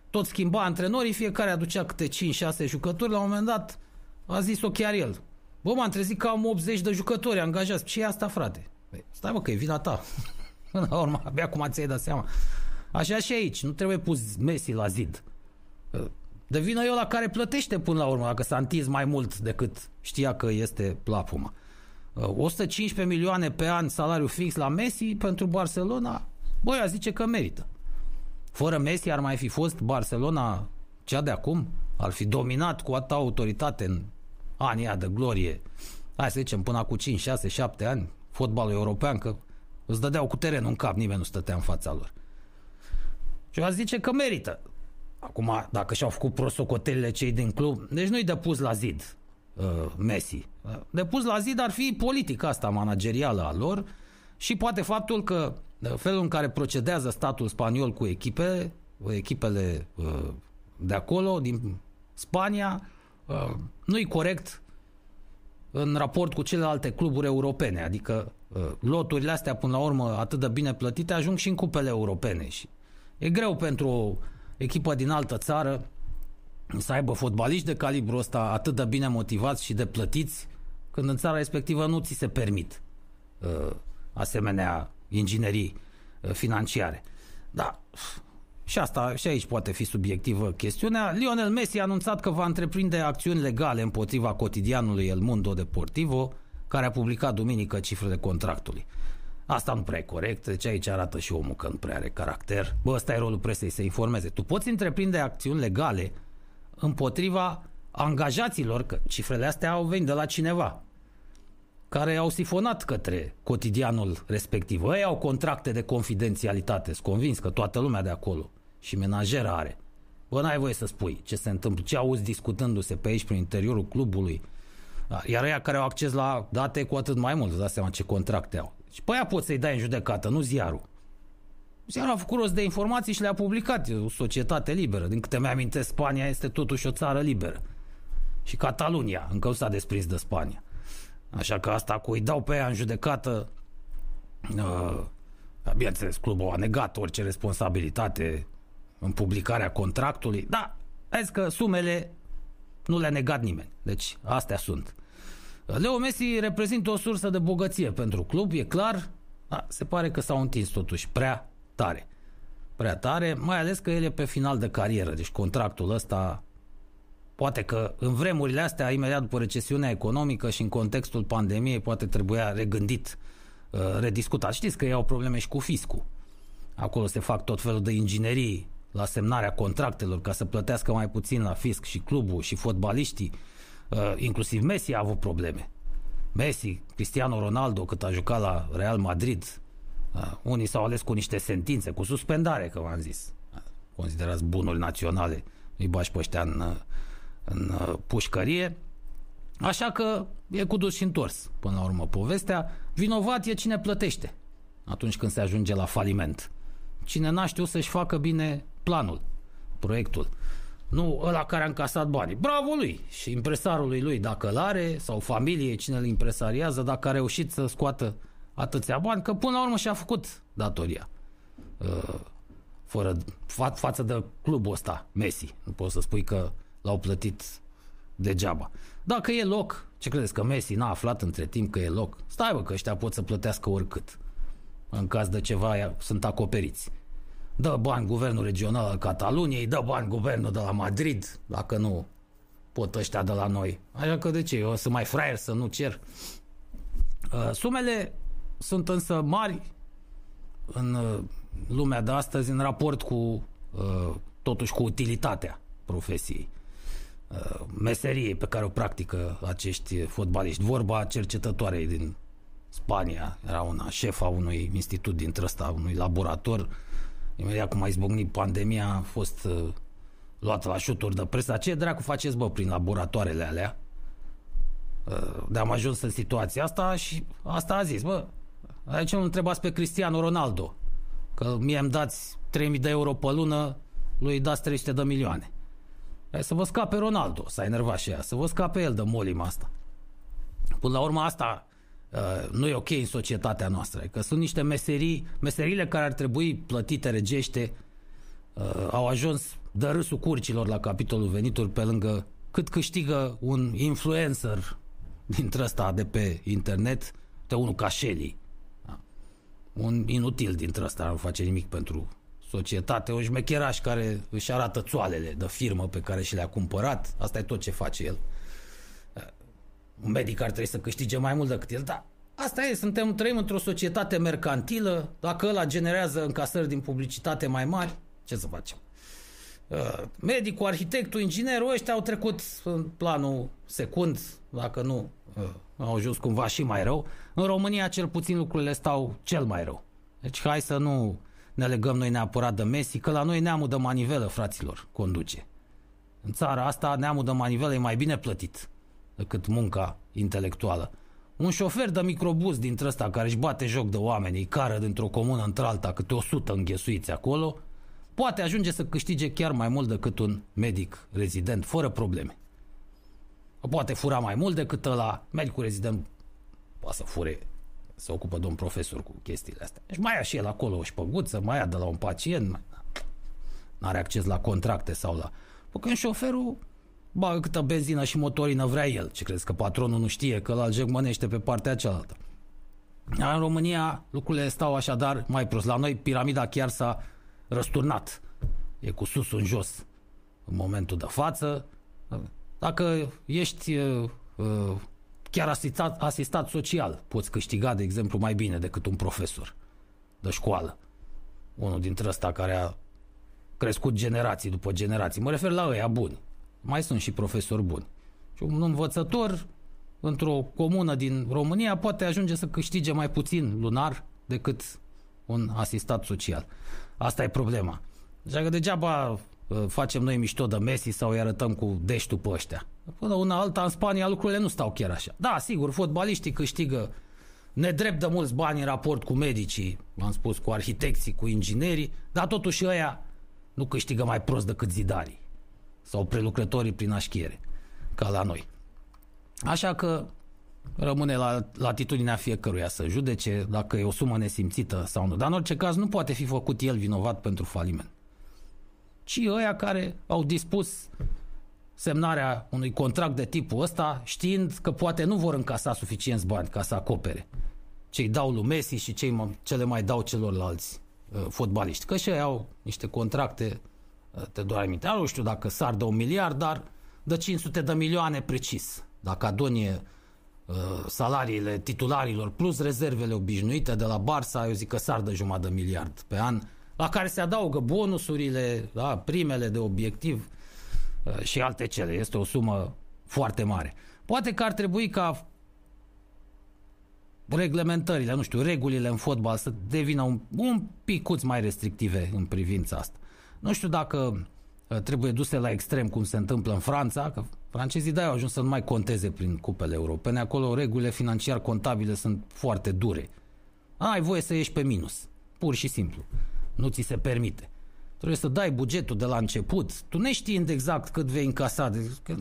Tot schimba antrenorii, fiecare aducea câte 5-6 jucători, la un moment dat a zis-o chiar el. Bă, m-am trezit că am 80 de jucători angajați. Ce e asta, frate? Păi, stai mă, că e vina ta. (laughs) Până la urmă, abia acum ți-ai dat seama. Așa și aici, nu trebuie pus Messi la zid. De vină eu la care plătește până la urmă, dacă s-a întins mai mult decât știa că este plapuma. 115 milioane pe an salariu fix la Messi pentru Barcelona, băi, a zice că merită. Fără Messi ar mai fi fost Barcelona cea de acum? Ar fi dominat cu atâta autoritate în anii de glorie. Hai să zicem până cu 5, 6, 7 ani fotbalul european, că îți dădeau cu terenul în cap, nimeni nu stătea în fața lor. Și a zice că merită. Acum, dacă și-au făcut prosocotelile cei din club, deci nu-i de pus la zid uh, Messi. De pus la zid ar fi politica asta managerială a lor și poate faptul că uh, felul în care procedează statul spaniol cu echipe, echipele uh, de acolo, din Spania, uh, nu-i corect în raport cu celelalte cluburi europene. Adică uh, loturile astea, până la urmă, atât de bine plătite, ajung și în cupele europene. Și e greu pentru o echipă din altă țară să aibă fotbaliști de calibru ăsta atât de bine motivați și de plătiți, când în țara respectivă nu ți se permit uh, asemenea inginerii uh, financiare. Da, și asta și aici poate fi subiectivă chestiunea. Lionel Messi a anunțat că va întreprinde acțiuni legale împotriva cotidianului El Mundo Deportivo, care a publicat duminică cifrele contractului. Asta nu prea e corect, deci aici arată și omul că nu prea are caracter. Bă, ăsta e rolul presei, să informeze. Tu poți întreprinde acțiuni legale împotriva angajaților, că cifrele astea au venit de la cineva, care au sifonat către cotidianul respectiv. Ei au contracte de confidențialitate, sunt convins că toată lumea de acolo și menajera are. Bă, n-ai voie să spui ce se întâmplă, ce auzi discutându-se pe aici prin interiorul clubului. Da, iar ăia care au acces la date cu atât mai mult, îți dați seama ce contracte au. Și pe aia poți să-i dai în judecată, nu ziarul. Ziarul a făcut rost de informații și le-a publicat. E o societate liberă. Din câte mi-amintesc, Spania este totuși o țară liberă. Și Catalunia încă nu s-a desprins de Spania. Așa că asta cu îi dau pe ea în judecată, uh, bineînțeles, clubul a negat orice responsabilitate în publicarea contractului. Da, vezi că sumele nu le-a negat nimeni. Deci, astea sunt. Leo Messi reprezintă o sursă de bogăție pentru club, e clar. Da, se pare că s-au întins totuși prea tare. Prea tare, mai ales că el e pe final de carieră, deci contractul ăsta poate că în vremurile astea, imediat după recesiunea economică și în contextul pandemiei, poate trebuia regândit, uh, rediscutat. Știți că ei au probleme și cu fiscul. Acolo se fac tot felul de inginerii la semnarea contractelor ca să plătească mai puțin la fisc și clubul și fotbaliștii. Uh, inclusiv Messi a avut probleme. Messi, Cristiano Ronaldo, cât a jucat la Real Madrid, uh, unii s-au ales cu niște sentințe, cu suspendare, că v-am zis. Uh, considerați bunuri naționale, îi bași pe ăștia în, uh, în uh, pușcărie. Așa că e cu dus și întors, până la urmă, povestea. Vinovat e cine plătește atunci când se ajunge la faliment. Cine n-a știut să-și facă bine planul, proiectul. Nu ăla care a încasat banii. Bravo lui și impresarului lui, dacă îl are, sau familie, cine îl impresariază, dacă a reușit să scoată atâția bani, că până la urmă și-a făcut datoria. Uh, fără, fa- față de clubul ăsta, Messi. Nu poți să spui că l-au plătit degeaba. Dacă e loc, ce credeți că Messi n-a aflat între timp că e loc? Stai bă, că ăștia pot să plătească oricât. În caz de ceva, sunt acoperiți dă bani guvernul regional al Cataluniei, dă bani guvernul de la Madrid, dacă nu pot ăștia de la noi. Așa că de ce? Eu sunt mai fraier să nu cer. Uh, sumele sunt însă mari în uh, lumea de astăzi în raport cu uh, totuși cu utilitatea profesiei meseriei pe care o practică acești fotbaliști. Vorba cercetătoarei din Spania, era una șefa unui institut dintre ăsta, unui laborator Imediat cum a izbucnit pandemia, a fost uh, luată la șuturi de presă. Ce dracu faceți, bă, prin laboratoarele alea? Uh, de am ajuns în situația asta și asta a zis, bă, aici nu întrebați pe Cristiano Ronaldo, că mie îmi dați 3000 de euro pe lună, lui dați 300 de milioane. Hai să vă scape Ronaldo, s-a enervat și ea, să vă scape el de molima asta. Până la urmă asta uh, nu e ok în societatea noastră. Că sunt niște meserii, meserile care ar trebui plătite regește, uh, au ajuns de râsul curcilor la capitolul venituri pe lângă cât câștigă un influencer dintre ăsta de pe internet, de unul ca Shelly. Da. Un inutil dintre ăsta, nu face nimic pentru societate, un șmecheraș care își arată țoalele de firmă pe care și le-a cumpărat, asta e tot ce face el. Un medic ar trebui să câștige mai mult decât el, dar asta e, suntem, trăim într-o societate mercantilă, dacă ăla generează încasări din publicitate mai mari, ce să facem? Uh, medicul, arhitectul, inginerul, ăștia au trecut în planul secund, dacă nu uh, au ajuns cumva și mai rău. În România, cel puțin, lucrurile stau cel mai rău. Deci hai să nu ne legăm noi neapărat de Messi, că la noi neamul de manivelă, fraților, conduce. În țara asta, neamul de manivelă e mai bine plătit decât munca intelectuală. Un șofer de microbuz dintre ăsta care își bate joc de oameni, îi cară dintr-o comună într-alta câte o sută înghesuiți acolo, poate ajunge să câștige chiar mai mult decât un medic rezident, fără probleme. Poate fura mai mult decât la medicul rezident poate să fure se ocupă domn profesor cu chestiile astea. Deci mai ia și el acolo o șpăguță, mai ia de la un pacient, nu are acces la contracte sau la... Păi când șoferul bagă câtă benzină și motorină vrea el. Ce crezi că patronul nu știe că la jegmănește pe partea cealaltă? În România lucrurile stau așadar mai prost. La noi piramida chiar s-a răsturnat. E cu sus în jos în momentul de față. Dacă ești uh, uh, chiar asistat, asistat social, poți câștiga, de exemplu, mai bine decât un profesor de școală. Unul dintre ăsta care a crescut generații după generații. Mă refer la ăia buni. Mai sunt și profesori buni. Și un învățător într-o comună din România poate ajunge să câștige mai puțin lunar decât un asistat social. Asta e problema. Așa că degeaba uh, facem noi mișto de Messi sau îi arătăm cu deștul pe ăștia. Până una alta, în Spania lucrurile nu stau chiar așa. Da, sigur, fotbaliștii câștigă nedrept de mulți bani în raport cu medicii, am spus, cu arhitecții, cu inginerii, dar totuși ăia nu câștigă mai prost decât zidarii sau prelucrătorii prin așchiere, ca la noi. Așa că rămâne la latitudinea fiecăruia să judece dacă e o sumă nesimțită sau nu. Dar în orice caz nu poate fi făcut el vinovat pentru faliment. Ci ăia care au dispus semnarea unui contract de tipul ăsta, știind că poate nu vor încasa suficienți bani ca să acopere cei dau lui Messi și cei ce le mai dau celorlalți uh, fotbaliști. Că și ei au niște contracte, uh, te doar aminte. Nu știu dacă sar de un miliard, dar de 500 de milioane precis. Dacă adonie uh, salariile titularilor plus rezervele obișnuite de la Barça, eu zic că sar de jumătate de miliard pe an, la care se adaugă bonusurile, da, primele de obiectiv, Uh, și alte cele. Este o sumă foarte mare. Poate că ar trebui ca reglementările, nu știu, regulile în fotbal să devină un, un picuț mai restrictive în privința asta. Nu știu dacă uh, trebuie duse la extrem cum se întâmplă în Franța, că francezii de au ajuns să nu mai conteze prin cupele europene. Acolo regulile financiar-contabile sunt foarte dure. Ai voie să ieși pe minus, pur și simplu. Nu ți se permite. Trebuie să dai bugetul de la început. Tu ne știind exact cât vei încasa. Că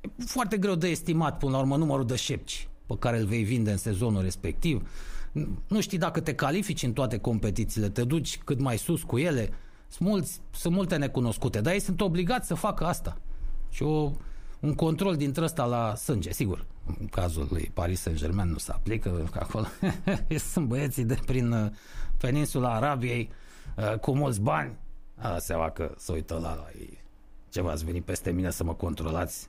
e foarte greu de estimat până la urmă numărul de șepci pe care îl vei vinde în sezonul respectiv. Nu știi dacă te califici în toate competițiile, te duci cât mai sus cu ele. Sunt, mulți, sunt multe necunoscute, dar ei sunt obligați să facă asta. Și o, un control dintre ăsta la sânge, sigur. În cazul lui Paris Saint-Germain nu se aplică, că acolo (laughs) sunt băieții de prin uh, peninsula Arabiei uh, cu mulți bani a seama că să uită la, la ei. Ceva ați venit peste mine să mă controlați.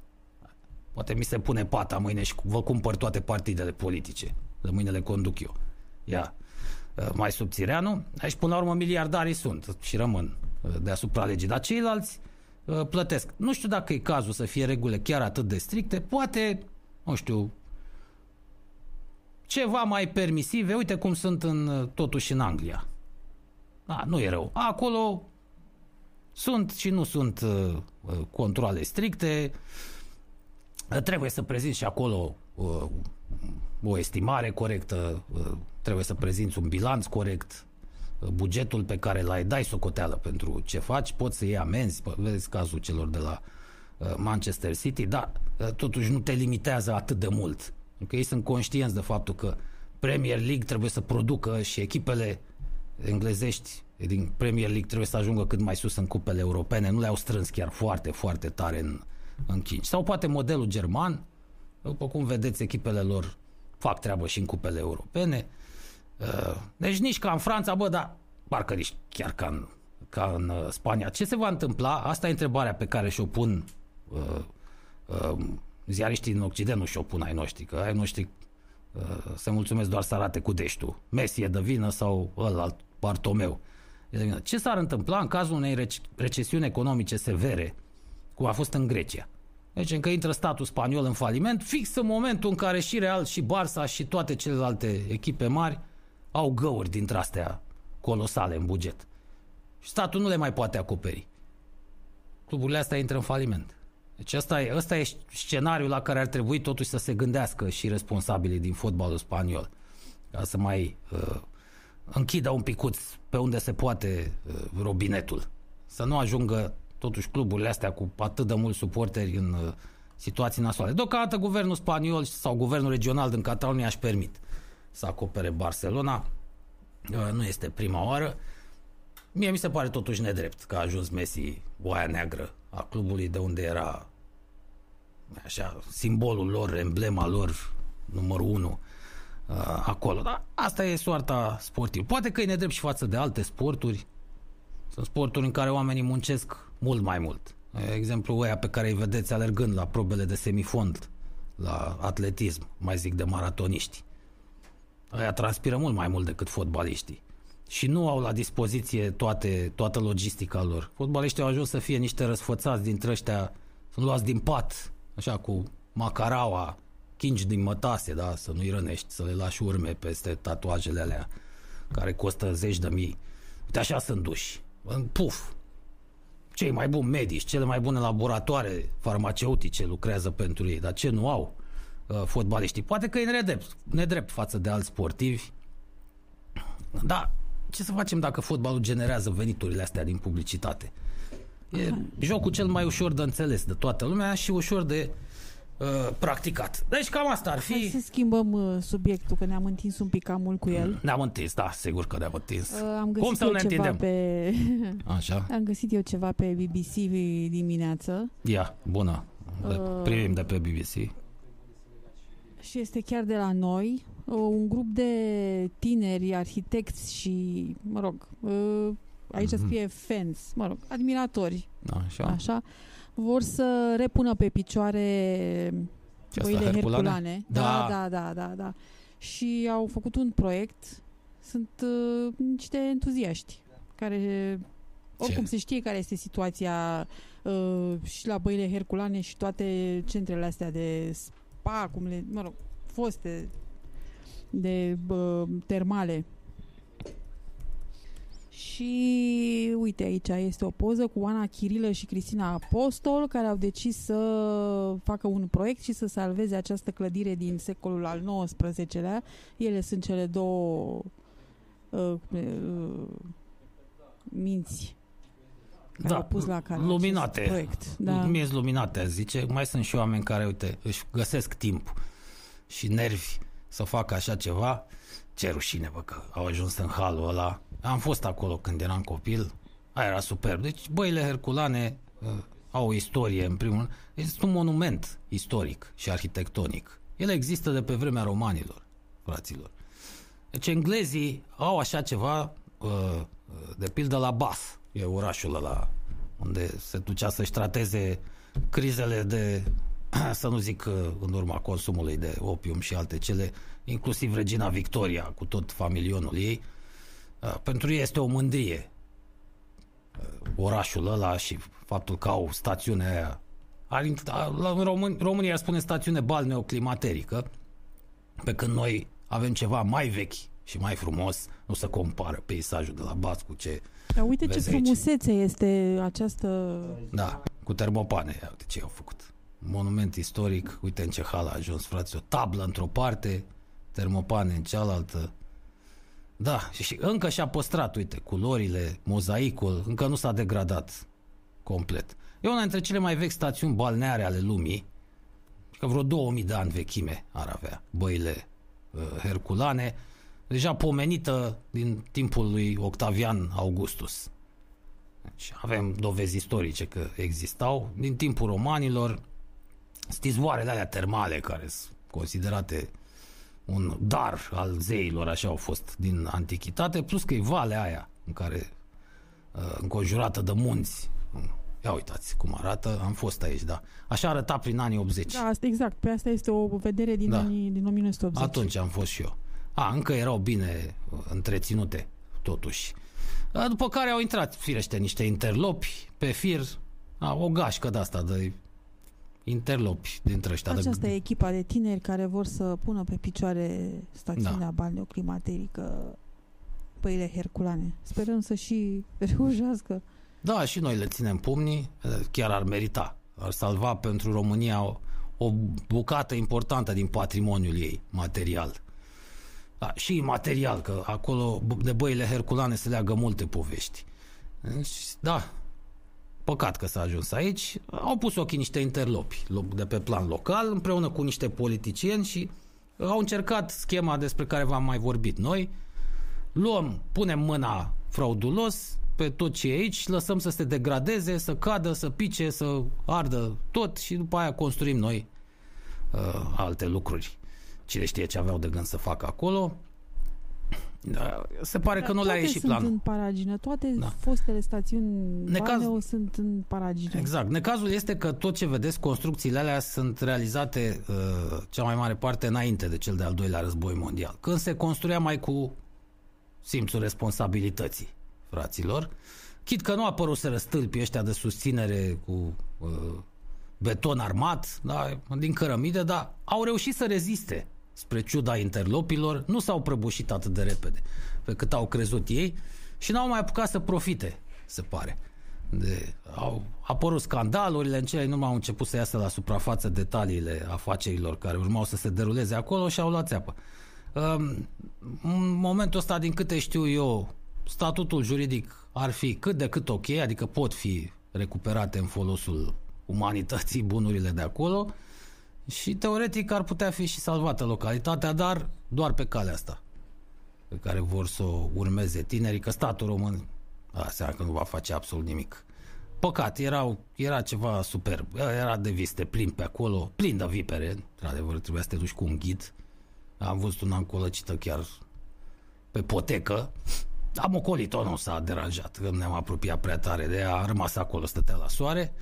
Poate mi se pune pata mâine și vă cumpăr toate partidele politice. De mâine le conduc eu. Ia, ă, mai subțireanu. Aici, până la urmă, miliardarii sunt și rămân ă, deasupra legii. Dar ceilalți ă, plătesc. Nu știu dacă e cazul să fie regulile chiar atât de stricte. Poate, nu știu, ceva mai permisive. Uite cum sunt în, totuși în Anglia. Da, nu e rău. Acolo sunt și nu sunt uh, uh, controle stricte. Uh, trebuie să prezinți și acolo uh, o estimare corectă, uh, trebuie să prezinți un bilanț corect, uh, bugetul pe care l-ai, dai socoteală pentru ce faci, poți să iei amenzi, vezi cazul celor de la uh, Manchester City, dar uh, totuși nu te limitează atât de mult Pentru că ei sunt conștienți de faptul că Premier League trebuie să producă și echipele englezești din Premier League trebuie să ajungă cât mai sus în cupele europene. Nu le-au strâns chiar foarte, foarte tare în, în cinci. Sau poate modelul german, după cum vedeți, echipele lor fac treabă și în cupele europene. Uh, Deci nici ca în Franța, bă, dar parcă nici chiar ca în, ca în uh, Spania. Ce se va întâmpla? Asta e întrebarea pe care și-o pun uh, uh, ziariștii din Occident, nu și-o pun ai noștri, că ai noștri uh, se mulțumesc doar să arate cu deștul. Messi e de vină sau ălalt, Bartomeu. E de vină. Ce s-ar întâmpla în cazul unei rec- recesiuni economice severe, cum a fost în Grecia? Deci încă intră statul spaniol în faliment, fix în momentul în care și Real și Barça și toate celelalte echipe mari au găuri dintre astea colosale în buget. Și statul nu le mai poate acoperi. Cluburile astea intră în faliment. Deci ăsta e, ăsta e scenariul la care ar trebui totuși să se gândească și responsabilii din fotbalul spaniol. Ca să mai uh, închidă un picuț pe unde se poate uh, robinetul. Să nu ajungă totuși cluburile astea cu atât de mulți suporteri în uh, situații nasoale. Deocamdată guvernul spaniol sau guvernul regional din Catalonia își permit să acopere Barcelona. Uh, nu este prima oară. Mie mi se pare totuși nedrept că a ajuns Messi oaia neagră a clubului de unde era așa, simbolul lor, emblema lor, numărul unu uh, acolo. Dar asta e soarta sportivă. Poate că e nedrept și față de alte sporturi. Sunt sporturi în care oamenii muncesc mult mai mult. E Exemplu ăia pe care îi vedeți alergând la probele de semifond, la atletism, mai zic de maratoniști. Aia transpiră mult mai mult decât fotbaliștii. Și nu au la dispoziție toate, toată logistica lor. Fotbaliștii au ajuns să fie niște răsfățați dintre ăștia, sunt luați din pat, așa cu macaraua, chingi din mătase, da, să nu-i rănești, să le lași urme peste tatuajele alea care costă zeci de mii. Uite, așa sunt duși. În puf. Cei mai buni medici, cele mai bune laboratoare farmaceutice lucrează pentru ei, dar ce nu au uh, fotbaliștii? Poate că e nedrept, nedrept față de alți sportivi, da, ce să facem dacă fotbalul generează veniturile astea din publicitate? E jocul cel mai ușor de înțeles de toată lumea și ușor de uh, practicat. Deci cam asta ar Hai fi. să schimbăm uh, subiectul, că ne-am întins un pic cam mult cu el. Ne-am întins, da, sigur că ne-am întins. Uh, am găsit Cum să eu nu ne ceva întindem? pe... (laughs) Așa, am găsit eu ceva pe BBC dimineață ia, bună. Le Uh. primim de pe BBC. Și este chiar de la noi. Uh, un grup de tineri arhitecți și, mă rog, uh, aici Mhm. scrie fans, mă rog, admiratori, Așa. așa, vor să repună pe picioare Ce asta, băile Herculane? herculane. Da. Da, da, da, da, da. Și au făcut un proiect. Sunt uh, niște entuziaști care oricum se știe care este situația uh, și la băile herculane și toate centrele astea de spa, cum le, mă rog, foste de uh, termale. Și uite aici este o poză cu Ana Chirilă și Cristina Apostol care au decis să facă un proiect și să salveze această clădire din secolul al XIX-lea. Ele sunt cele două uh, uh, minți care au pus la cale Da, luminate. acest proiect. Da. Mie sunt luminate, aș zice. Mai sunt și oameni care, uite, își găsesc timp și nervi să facă așa ceva. Ce rușine, bă, că au ajuns în halul ăla. Am fost acolo când eram copil. Aia era superb. Deci, băile herculane uh, au o istorie, în primul rând. Este un monument istoric și arhitectonic. Ele există de pe vremea romanilor, fraților. Deci englezii au așa ceva, uh, uh, de pildă la Bath, e orașul ăla unde se ducea să-și trateze crizele de, (clears throat) să nu zic uh, în urma consumului de opium și alte cele, inclusiv Regina Victoria cu tot familionul ei. Uh, Pentru ei este o mândrie uh, orașul ăla și faptul că au stațiunea aia. Ar, la- în Român, România ar spune stațiune balneoclimaterică, pe când noi avem ceva mai vechi și mai frumos, nu se compară peisajul de la Bath cu ce Dar uite ce Vezi aici. frumusețe este această... Da, cu termopane, ia uite ce au făcut. Monument istoric, uite în ce hal a ajuns, frate, o tablă într-o parte, termopane în cealaltă. Da, și, și încă și-a păstrat, uite, culorile, mozaicul, încă nu s-a degradat complet. E una dintre cele mai vechi stațiuni balneare ale lumii că vreo 2000 de ani vechime ar avea băile uh, herculane, deja pomenită din timpul lui Octavian Augustus. Deci avem dovezi istorice că existau. Din timpul romanilor, stizoarele alea termale care sunt considerate un dar al zeilor, așa au fost din antichitate, plus că e valea aia în care uh, înconjurată de munți. Ia uitați cum arată, am fost aici, da. Așa arăta prin anii 80. Da, asta, exact. Pe asta este o vedere din, Da. anii, din 1980. Atunci am fost și eu. A, încă erau bine uh, întreținute, totuși. A, După care au intrat, firește, niște interlopi pe fir. A, o gașcă de asta de interlopi dintre ăștia. de- Aceasta e echipa de tineri care vor să pună pe picioare stațiunea Da. balneoclimaterică păile herculane. Sperăm să și (laughs) reușească. Da, și noi le ținem pumnii, chiar ar merita. Ar salva pentru România o, o bucată importantă din patrimoniul ei material. Da, și material, că acolo de băile herculane se leagă multe povești. Deci, da, păcat că s-a ajuns aici. Au pus ochii niște interlopi lo- de pe plan local, împreună cu niște politicieni și au încercat schema despre care v-am mai vorbit noi, luăm, punem mâna fraudulos pe tot ce e aici, lăsăm să se degradeze, să cadă, să pice, să ardă tot și după aia construim noi uh, alte lucruri. Cine știe ce aveau de gând să facă acolo. Da, se pare că nu le-a toate ieșit sunt planul. în paragină. Toate Da. fostele stațiuni Necaz- balneo sunt în paragină. Exact. Necazul este că tot ce vedeți, construcțiile alea sunt realizate uh, cea mai mare parte înainte de cel de-al doilea război mondial. Când se construia mai cu simțul responsabilității, fraților. Chit că nu a apărut să stâlpii ăștia de susținere cu uh, beton armat, da, din cărămidă, dar au reușit să reziste spre ciuda interlopilor, nu s-au prăbușit atât de repede pe cât au crezut ei și n-au mai apucat să profite, se pare. De, au apărut scandalurile, în cele din urmă au început să iasă la suprafață detaliile afacerilor care urmau să se deruleze acolo și au luat țeapă. Um, În momentul ăsta, din câte știu eu, statutul juridic ar fi cât de cât ok, adică pot fi recuperate în folosul umanității bunurile de acolo și teoretic ar putea fi și salvată localitatea, dar doar pe calea asta pe care vor să o urmeze tinerii, că statul român a, seama că nu va face absolut nimic. Păcat, erau, era ceva superb. Era de viste plin pe acolo, plin de vipere. Într-adevăr, trebuia să te duci cu un ghid. Am văzut una încolăcită chiar pe potecă. Am ocolit-o, nu s-a deranjat, că ne-am apropiat prea tare de ea, a rămas acolo, stătea la soare.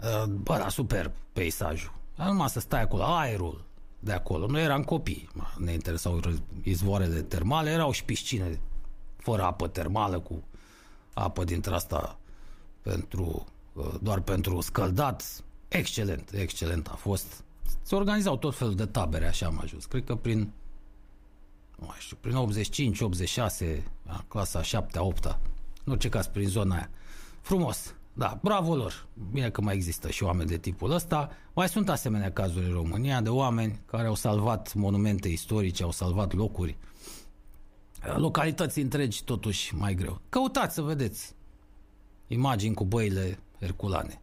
Uh, Bă, da, superb peisajul. A numai să stai acolo, aerul de acolo. Noi eram copii, ne interesau ră- izvoarele termale, erau și piscine fără apă termală, cu apă dintre asta pentru, uh, doar pentru scăldat. Excelent, excelent a fost. Se organizau tot felul de tabere, așa am ajuns. Cred că prin nu mai știu, prin 85, 86, la clasa 7 8 în orice caz prin zona aia. Frumos, da, bravo lor. Bine că mai există și oameni de tipul ăsta. Mai sunt asemenea cazuri în România de oameni care au salvat monumente istorice, au salvat locuri. Localități întregi totuși mai greu. Căutați să vedeți imagini cu băile herculane.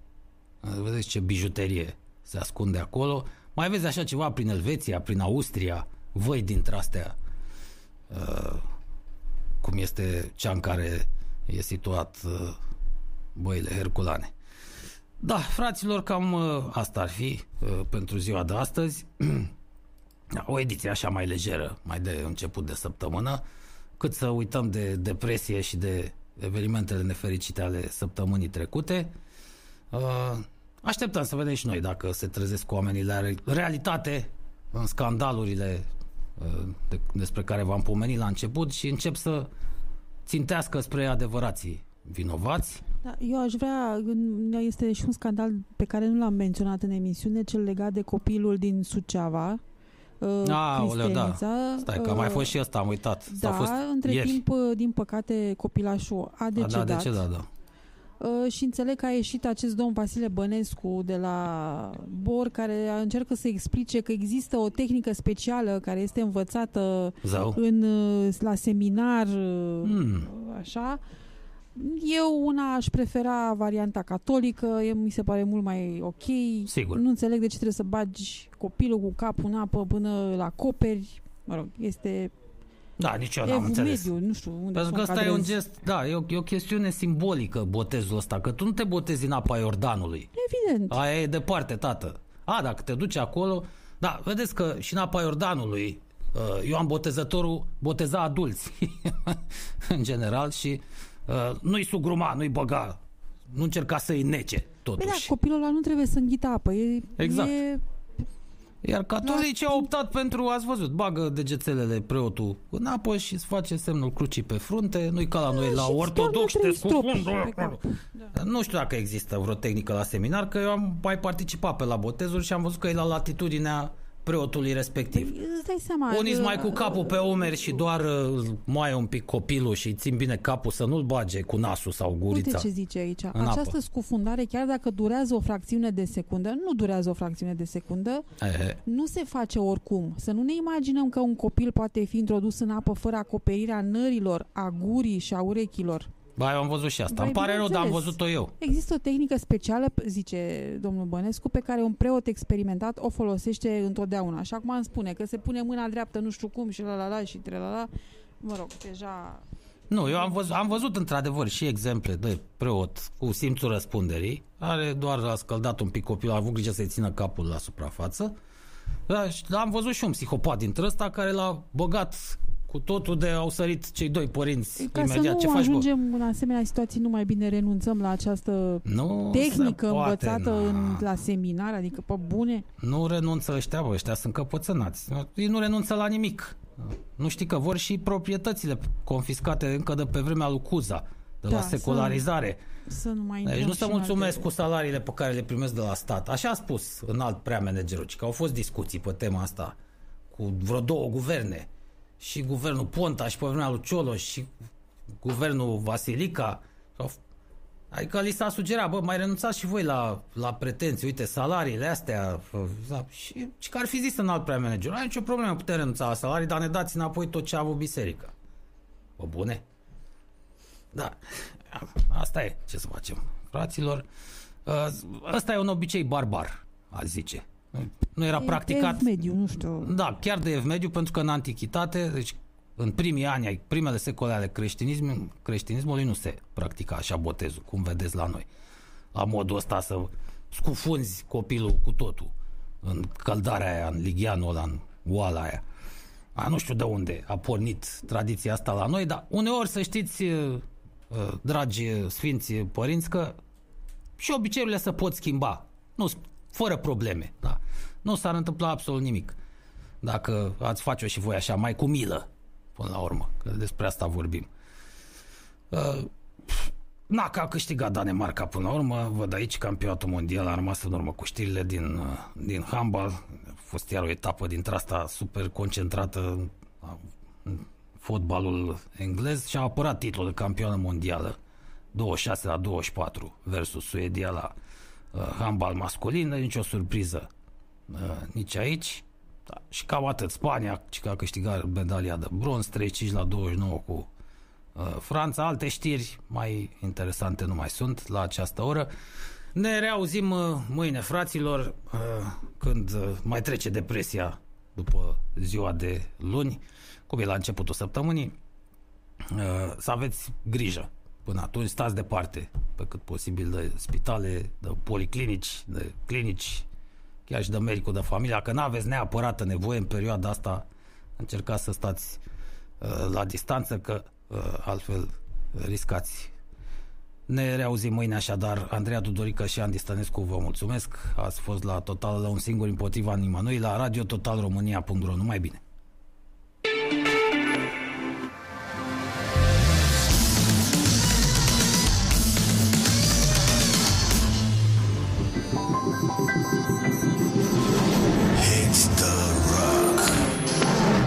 Vedeți ce bijuterie se ascunde acolo. Mai vezi așa ceva prin Elveția, prin Austria, văi dintre astea uh, cum este cea în care e situat uh, băile herculane. Da, fraților, cam uh, asta ar fi uh, pentru ziua de astăzi. (clears throat) o ediție așa mai lejeră, mai de început de săptămână, cât să uităm de depresie și de evenimentele nefericite ale săptămânii trecute. Uh, Așteptăm să vedem și noi dacă se trezesc cu oamenii la re- realitate în scandalurile uh, de, despre care v-am pomenit la început și încep să țintească spre adevărații vinovați. Da, eu aș vrea, în- este și un scandal pe care nu l-am menționat în emisiune, cel legat de copilul din Suceava, uh, Aoleu, da. Cristenița. Stai, că a mai Uh, fost și ăsta, am uitat. Da, a fost între ieri. timp, uh, din păcate, copilașul a a, decedat. da, decedat, da. Uh, și înțeleg că a ieșit acest domn Vasile Bănescu de la BOR care încearcă să explice că există o tehnică specială care este învățată Zău. în, uh, la seminar, uh, Hmm. așa. Eu una aș prefera varianta catolică, e- mi se pare mult mai ok. Sigur. Nu înțeleg de ce trebuie să bagi copilul cu capul în apă până la coperi. Mă rog, este Da, nici eu n-am evul înțeles. mediu, nu știu unde Pentru că să ăsta e un încadrezi. gest, da, e o, e o chestiune simbolică botezul ăsta, că tu nu te botezi în apa Iordanului. Evident. Aia e departe, tată. A, dacă te duci acolo... Da, vedeți că și în apa Iordanului uh, Ioan Botezătorul boteza adulți, (laughs) în general, și uh, nu-i sugruma, nu-i băga, nu încerca să-i nece, Păi da, totuși. copilul ăla nu trebuie să înghită apă. E, Exact. E, Iar catolicii au optat pentru, ați văzut, bagă degețelele preotul în apă și îți face semnul crucii pe frunte, nu-i ca la noi la și-ți ortodox, te toarnă trei scufundă stropi pe acolo. cap. Da. Nu știu dacă există vreo tehnică la seminar, că eu am mai participat pe la botezuri și am văzut că e la latitudinea preotului respectiv. Păi, îți dai seama. Unii uh, mai cu capul pe umeri și doar uh, moaie un pic copilul și îi țin bine capul să nu-l bage cu nasul sau Uite gurița. ce zice aici. în Această apă. scufundare, chiar dacă durează o fracțiune de secundă, nu durează o fracțiune de secundă, Ehe. nu se face oricum. Să nu ne imaginăm că un copil poate fi introdus în apă fără acoperirea nărilor, a gurii și a urechilor. Ba, eu am văzut și asta. Băi, Îmi pare rău, dar am bineînțeles. văzut-o eu. Există o tehnică specială, zice domnul Bănescu, pe care un preot experimentat o folosește întotdeauna. Și acum îmi spune că se pune mâna dreaptă nu știu cum și la la la și tre la la. Mă rog, deja... Nu, eu am văzut, am văzut într-adevăr și exemple de preot cu simțul răspunderii, are doar a scăldat un pic copilul, a avut grijă să-i țină capul la suprafață. Da, și am văzut și un psihopat dintre ăsta care l-a băgat cu totul de au sărit cei doi părinți Ca imediat. să Ce nu faci, bă? ajungem în asemenea situații, nu mai bine renunțăm la această Nu tehnică se poate, învățată na. în, la seminar, adică pe bune. Nu renunță ăștia, bă, ăștia sunt căpățânați. Ei nu renunță la nimic. Nu știi că vor și proprietățile confiscate încă de pe vremea lui Cuza, de Da, la să- secularizare. Să nu mai Deci intrăm nu se și în mulțumesc alte- cu salariile pe care le primesc de la stat. Așa a spus în alt prea managerul, ci că au fost discuții pe tema asta cu vreo două guverne. Și guvernul Ponta și pe vremea lui Cioloș și guvernul Vasilica. Au f- Adică li s-a sugerat, bă, mai renunțați și voi la, la pretenții, uite, salariile astea. fă- da. Și, și că ar fi zis în alt prea manager, ai nicio problemă, putem renunța la salarii, dar ne dați înapoi tot ce a avut biserica. Bă, bune? Da, asta e, ce să facem. Fraților, ă, ăsta e un obicei barbar, a zice. Nu era E practicat... ev mediu, nu știu. Da, chiar de ev mediu, pentru că în antichitate, deci în primii ani, ai primele secole ale creștinism, creștinismului nu se practica așa botezul, cum vedeți la noi. La modul ăsta să scufunzi copilul cu totul în căldarea aia, în ligheanul ăla, în oala aia. A, nu știu de unde a pornit tradiția asta la noi, dar uneori să știți, uh, uh, dragi sfinți părinți, că și obiceiurile se pot schimba. Nu, fără probleme. Da. Nu s-ar întâmpla absolut nimic. Dacă ați face-o și voi așa, mai cu milă, până la urmă, că despre asta vorbim. Uh, Na, că a câștigat Danemarca până la urmă, văd aici campionatul mondial a rămas în urmă cu știrile din, uh, din handbal. A fost iar o etapă dintre asta super concentrată în- în fotbalul englez și a apărat titlul de campioană mondială 26 la 24 versus Suedia la uh, handbal masculin, deci nicio surpriză uh, nici aici. Da, și cam atât. Spania, ci că a câștigat medalia de bronz, 35 la 29 cu uh, Franța. Alte știri mai interesante nu mai sunt la această oră. Ne reauzim uh, mâine, fraților, uh, când uh, mai trece depresia după ziua de luni, cum e la începutul săptămânii. Uh, Să aveți grijă. Până atunci stați departe pe cât posibil de spitale, de policlinici, de clinici, chiar și de medicul de familie. Dacă nu aveți neapărat nevoie în perioada asta, încercați să stați uh, la distanță, că uh, altfel uh, riscați. Ne reauzim mâine așadar. Andreea Dudorică și Andy Stănescu vă mulțumesc. Ați fost la Total la un singur împotriva nimănui la radiototalromânia.ro. Numai bine!